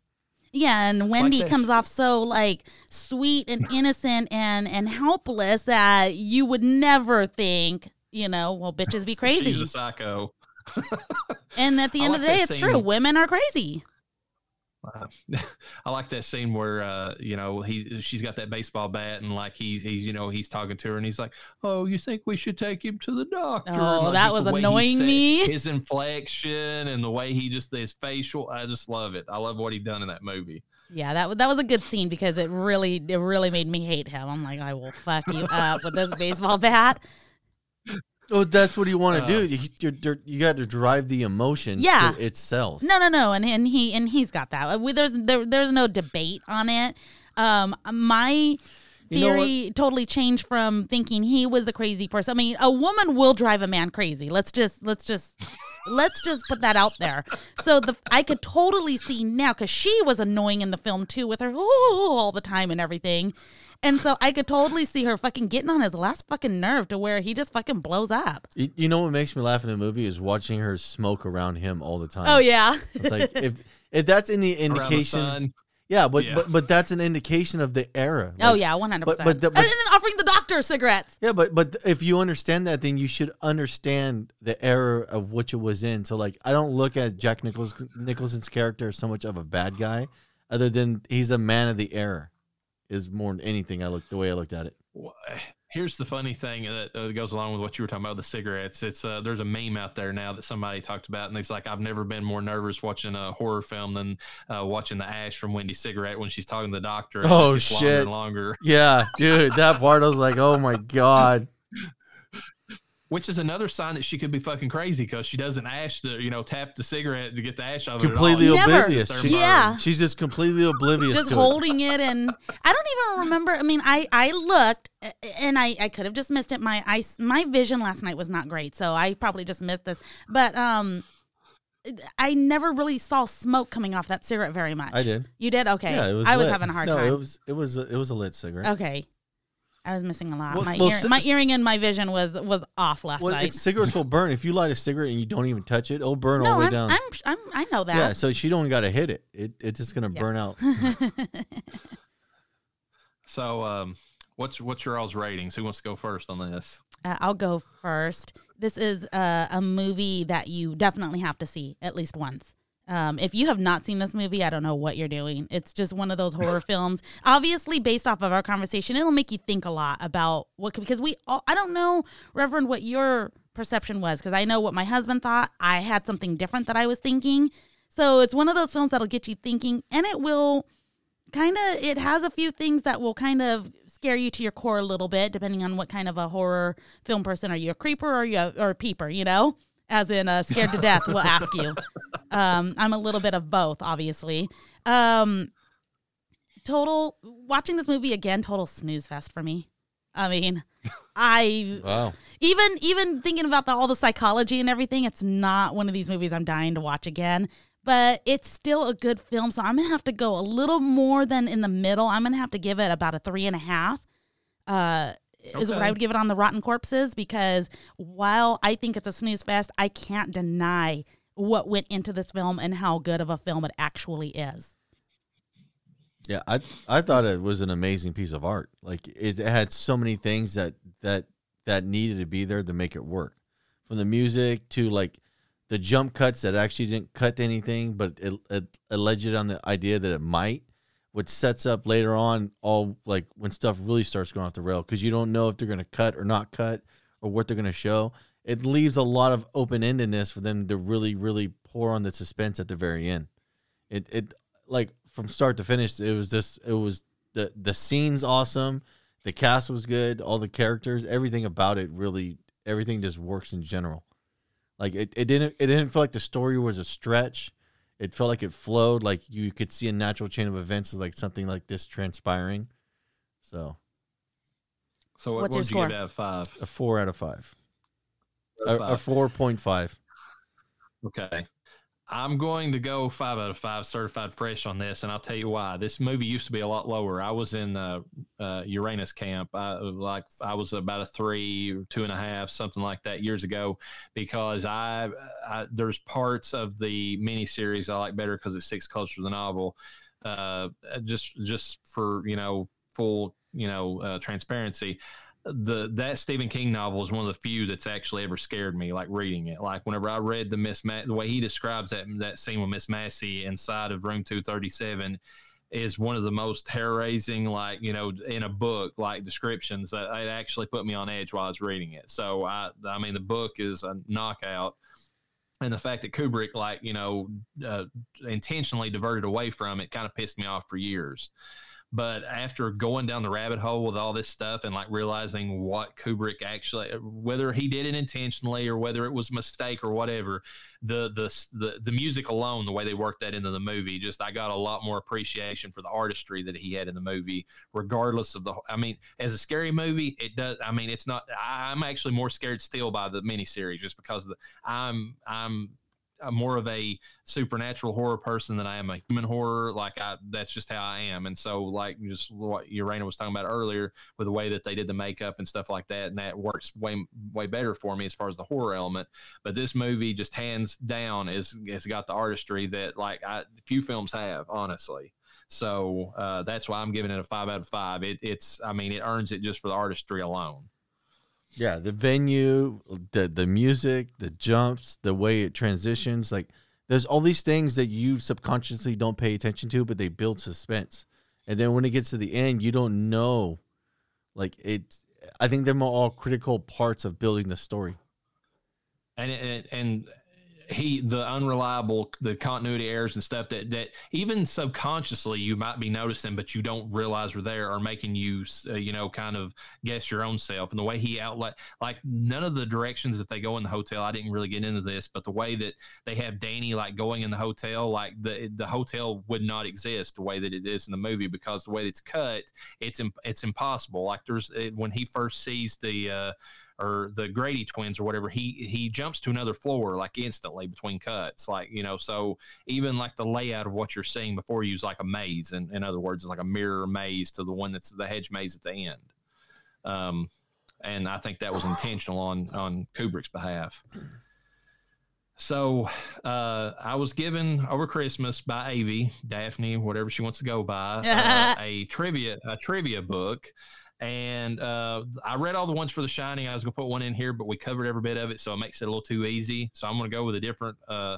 Yeah, and Wendy this. comes off so like sweet and innocent and and helpless that you would never think, you know, well, bitches be crazy. She's a psycho. And at the end like of the day, it's true. Women are crazy. Uh, I like that scene where uh, you know he she's got that baseball bat and like he's he's you know he's talking to her and he's like, "Oh, you think we should take him to the doctor?" Oh, like, that was annoying me. His inflection and the way he just his facial, I just love it. I love what he done in that movie. Yeah, that that was a good scene because it really it really made me hate him. I'm like, I will fuck you up with this baseball bat. Oh, that's what you want to Uh, do. You, you're, you're- you got to drive the emotion. Yeah. so it sells. No, no, no, and and he and he's got that. We- There's there, there's no debate on it. Um, my You know what? theory totally changed from thinking he was the crazy person. I mean, a woman will drive a man crazy. Let's just let's just let's just put that out there. So the I could totally see now because she was annoying in the film too with her oh all the time and everything. And so I could totally see her fucking getting on his last fucking nerve to where he just fucking blows up. You, you know what makes me laugh in the movie is watching her smoke around him all the time. Oh yeah. It's like if if that's any the indication, yeah, but, Yeah. but but that's an indication of the era. oh yeah, one hundred but- percent. but And then offering the doctor cigarettes. Yeah, but but if you understand that, then you should understand the era of which it was in. So like, I don't look at Jack Nichols Nicholson's character as so much of a bad guy, other than he's a man of the era. Is more than anything I look the way I looked at it. Here's the funny thing that uh, goes along with what you were talking about the cigarettes. It's uh, there's a meme out there now that somebody talked about, and it's like I've never been more nervous watching a horror film than uh, watching the ash from Wendy's cigarette when she's talking to the doctor. and Oh, longer shit. and longer. Yeah, dude, that part I was like, oh my god. Which is another sign that she could be fucking crazy because she doesn't ash to you know tap the cigarette to get the ash out of Completely it. at all. Oblivious. Just She's, Yeah. she's just completely oblivious just to holding it and i don't even remember i mean i i looked uh, and i i could have just missed it my i my vision last night was not great so i probably just missed this but um i never really saw smoke coming off that cigarette very much. I did. you did okay Yeah, it was. i was lit. having a hard no, time it was it was a, it was a lit cigarette. okay i was missing a lot Well- my well, ear, c- my earring and my vision was was off last Well, night cigarettes will burn. If you light a cigarette and you don't even touch it, it'll burn all the way I'm, down. I'm i'm i know that yeah, so she don't got to hit it. It it's just gonna Yes. burn out. So, um, what's what's your all's ratings? Who wants to go first on this? Uh, I'll go first. This is a, a movie that you definitely have to see at least once. Um, if you have not seen this movie, I don't know what you're doing. It's just one of those horror films. Obviously, based off of our conversation, it'll make you think a lot about what could- because we. All, I don't know, Reverend, what your perception was because I know what my husband thought. I had something different that I was thinking. So it's one of those films that'll get you thinking, and it will kind of it has a few things that will kind of scare you to your core a little bit depending on what kind of a horror film person are you a creeper or you a, or a peeper you know as in uh, scared to death we'll ask you. Um, i'm a little bit of both obviously. Um, total watching this movie again total snooze fest for me. I mean i Wow. even even thinking about the, all the psychology and everything it's not one of these movies i'm dying to watch again but it's still a good film so i'm gonna have to go a little more than in the middle. I'm gonna have to give it about a three and a half. Uh is what i would give it on the rotten corpses because while i think it's a snooze fest i can't deny what went into this film and how good of a film it actually is Yeah, I I thought it was an amazing piece of art. Like it had so many things that that that needed to be there to make it work. From the music to like the jump cuts that actually didn't cut anything, but it, it alleged on the idea that it might, which sets up later on all like when stuff really starts going off the rail because you don't know if they're going to cut or not cut or what they're going to show. It leaves a lot of open endedness for them to really, really pour on the suspense at the very end. It it like from start to finish, it was just it was the the scenes awesome, the cast was good, all the characters, everything about it really everything just works in general. Like it, it didn't it didn't feel like the story was a stretch. It felt like it flowed, like you could see a natural chain of events, like something like this transpiring. So So, what, What's what your would you give score? out of five? a four out of five, Out of a, a four point five. Okay. I'm going to go five out of five certified fresh on this, and I'll tell you why. This movie used to be a lot lower. I was in uh, uh, Urena's camp, I, like I was about a three two and a half, something like that, years ago, because I, I there's parts of the miniseries I like better because it sticks closer to the novel. Uh, just just for you know full you know uh, transparency the that Stephen King novel is one of the few that's actually ever scared me. Like reading it, like whenever I read the Miss Ma- the way he describes that that scene with Miss Massey inside of Room Two Thirty Seven is one of the most hair raising, like you know, in a book, like descriptions that it actually put me on edge while I was reading it. So I, I mean, the book is a knockout and the fact that Kubrick, like you know, uh, intentionally diverted away from it, kind of pissed me off for years. But after going down the rabbit hole with all this stuff and like realizing what Kubrick actually, uh, whether he did it intentionally or whether it was a mistake or whatever, the the the, the music alone, the way they worked that into the movie, just I got a lot more appreciation for the artistry that he had in the movie, regardless of the. I mean, as a scary movie, it does. I mean, it's not. I'm actually more scared still by the miniseries just because the I'm I'm I'm more of a supernatural horror person than I am a human horror. Like I, that's just how I am. And so, like just what Urena was talking about earlier, with the way that they did the makeup and stuff like that, and that works way way better for me as far as the horror element. But this movie, just hands down, is has got the artistry that like I, few films have, honestly. So uh, that's why I'm giving it a five out of five. It, it's, I mean, it earns it just for the artistry alone. Yeah, the venue, the the music, the jumps, the way it transitions, like there's all these things that you subconsciously don't pay attention to, but they build suspense. And then when it gets to the end, you don't know. Like it, I think they're all critical parts of building the story. And and, and he the unreliable the continuity errors and stuff that that even subconsciously you might be noticing but you don't realize are there are making you uh, you know kind of guess your own self. And the way he outlet like none of the directions that they go in the hotel I didn't really get into this but the way that they have Danny like going in the hotel like the the hotel would not exist the way that it is in the movie because the way it's cut it's it's impossible. Like there's when he first sees the uh or the Grady twins or whatever, he he jumps to another floor like instantly between cuts. Like, you know, so even like the layout of what you're seeing before you is like a maze. And in other words, it's like a mirror maze to the one that's the hedge maze at the end. Um, and I think that was intentional on on Kubrick's behalf. So uh, I was given over Christmas by Avi, Daphne, whatever she wants to go by, uh, a trivia a trivia book and uh, I read all the ones for The Shining. I was going to put one in here, but we covered every bit of it, so it makes it a little too easy. So I'm going to go with a different uh,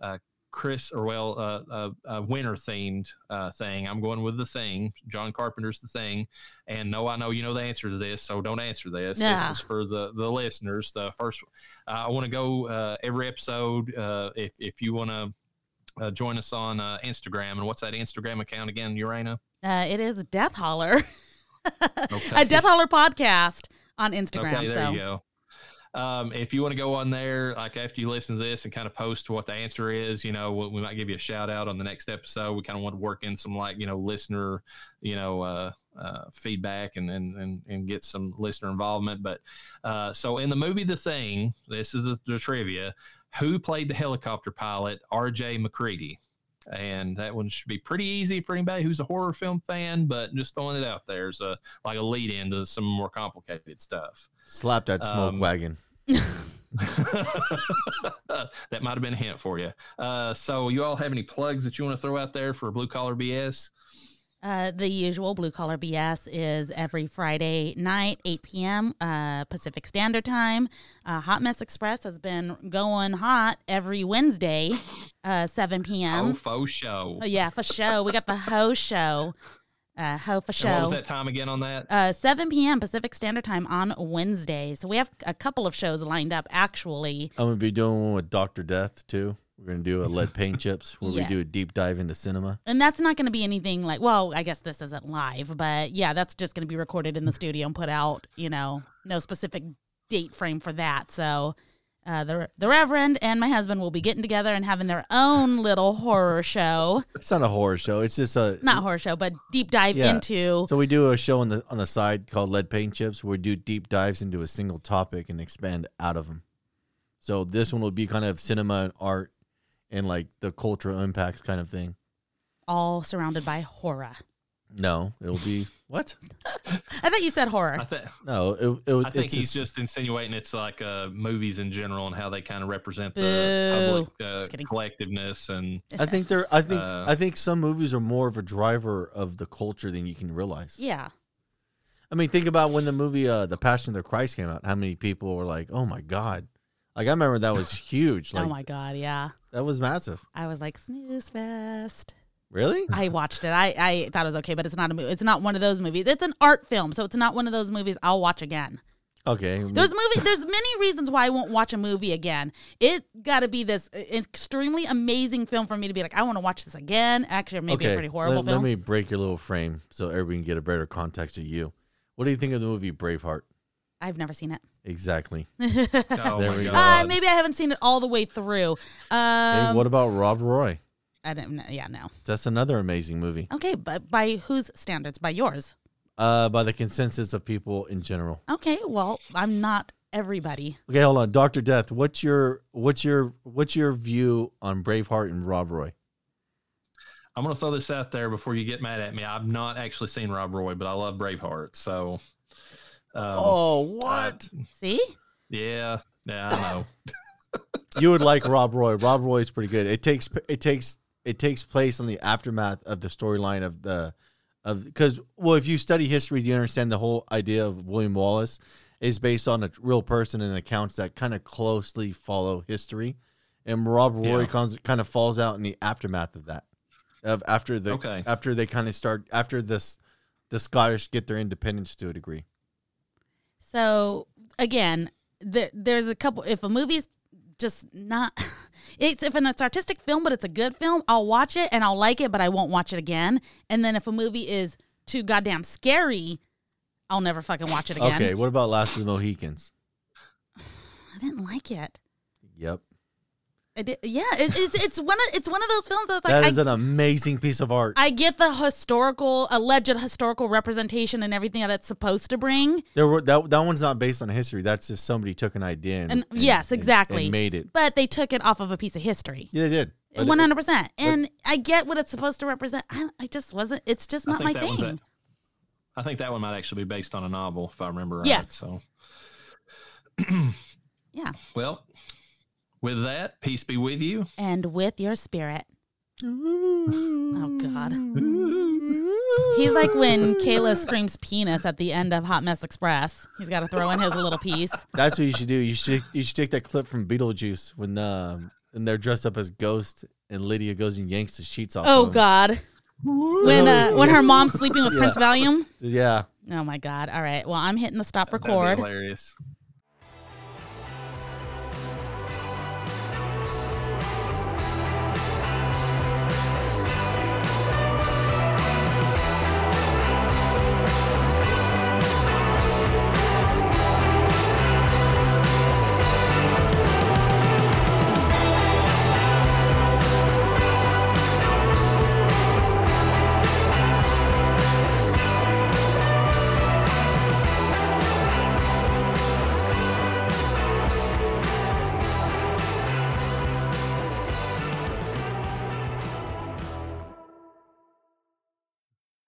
uh, Chris or well, uh, uh, winter themed uh, thing. I'm going with The Thing. John Carpenter's The Thing. And no, I know you know the answer to this, so don't answer this. Yeah. This is for the the listeners. The first, I want to go every episode. if if you want to. Uh, join us on uh, Instagram. And what's that Instagram account again, Urena? Uh, it is Death Holler. Okay. a Death Holler podcast on Instagram. Okay, there so. you go. Um, if you want to go on there, like after you listen to this and kind of post what the answer is, you know, we, we might give you a shout out on the next episode. We kind of want to work in some like, you know, listener, you know, uh, uh, feedback and, and, and, and get some listener involvement. But uh, so in the movie The Thing, this is the, the trivia who played the helicopter pilot, RJ MacReady? And that one should be pretty easy for anybody who's a horror film fan. But just throwing it out there is a like a lead in to some more complicated stuff. Slap that smoke Um, wagon. that might have been a hint for you. Uh, so, you all have any plugs that you want to throw out there for Blue Collar BS? Uh, the usual blue collar BS is every Friday night, 8 p.m. Uh, Pacific Standard Time. Uh, hot Mess Express has been going hot every Wednesday, uh, 7 Oh, p.m. faux show. Oh, yeah, for show. We got the Ho Show. Uh, Ho for And what was that time again on that? Uh, 7 p.m. Pacific Standard Time on Wednesday. So we have a couple of shows lined up actually. I'm gonna be doing one with Doctor Death too. We're gonna do a lead paint chips where Yeah. we do a deep dive into cinema. And that's not going to be anything like, well, I guess this isn't live, but yeah, that's just going to be recorded in the studio and put out, you know, no specific date frame for that. So uh, the, the Reverend and my husband will be getting together and having their own little horror show. It's not a horror show. It's just a Not horror show, but deep dive Yeah. into. So we do a show on the on the side called Lead Paint Chips, where we do deep dives into a single topic and expand out of them. So this one will be kind of cinema and art, and like the cultural impacts kind of thing. all surrounded by horror. No, it'll be what? I thought you said horror. I, th- No, it, it, I think it's he's a- just insinuating it's like uh, movies in general and how they kind of represent the public uh, collectiveness and I think there. I think Uh, I think some movies are more of a driver of the culture than you can realize. yeah. I mean, think about when the movie uh, "The Passion of the Christ" came out. How many people were like, "Oh my god!" Like I remember that was huge. Like oh my god, yeah. That was massive. I was like snooze fest. Really? I watched it. I, I thought it was okay, but it's not a movie. It's not one of those movies. It's an art film, so it's not one of those movies I'll watch again. Okay. There's movie. There's many reasons why I won't watch a movie again. It got to be this uh, extremely amazing film for me to be like, I want to watch this again. Actually, maybe okay. a pretty horrible let, film. let me break your little frame so everybody can get a better context of you. What do you think of the movie Braveheart? I've never seen it. Exactly. Oh There we go. Uh, maybe I haven't seen it all the way through. Um, hey, what about Rob Roy? I don't know. Yeah, no. That's another amazing movie. Okay, but by whose standards? By yours? Uh, by the consensus of people in general. Okay, well, I'm not everybody. Okay, hold on, Doctor Death. What's your what's your what's your view on Braveheart and Rob Roy? I'm gonna throw this out there before you get mad at me. I've not actually seen Rob Roy, but I love Braveheart. So, um, oh, what? See? yeah, yeah, I know. you would like Rob Roy. Rob Roy is pretty good. It takes it takes it takes place on the aftermath of the storyline of the of because well, if you study history, you understand the whole idea of William Wallace is based on a real person and accounts that kind of closely follow history, and Rob Roy Yeah. comes, kind of falls out in the aftermath of that. Of after the Okay. after they kind of start after this the Scottish get their independence to a degree. So again, the, there's a couple. If a movie's just not, it's if it's artistic film, but it's a good film, I'll watch it and I'll like it, but I won't watch it again. And then if a movie is too goddamn scary, I'll never fucking watch it again. Okay, what about Last of the Mohicans? I didn't like it. Yep, I did, yeah, it, it's it's one of it's one of those films that's like is I, an amazing piece of art. I get the historical alleged historical representation and everything that it's supposed to bring. There were that that one's not based on history. That's just somebody took an idea and, And, yes, exactly. and made it. But they took it off of a piece of history. Yeah, they did. One hundred percent, and I get what it's supposed to represent. I, I just wasn't. It's just not my think that thing. a- I think that one might actually be based on a novel, if I remember right. Yes. So, Yeah, well, with that, peace be with you. and with your spirit. Oh God, he's like when Kayla screams penis at the end of Hot Mess Express. He's got to throw in his little piece. That's what you should do. You should you should take that clip from Beetlejuice when um and they're dressed up as ghosts and Lydia goes and yanks the sheets off. Oh of 'em. God, when uh, when her mom's sleeping with Prince Valium. Yeah. Oh my God. All right. Well, I'm hitting the stop That'd be record. hilarious.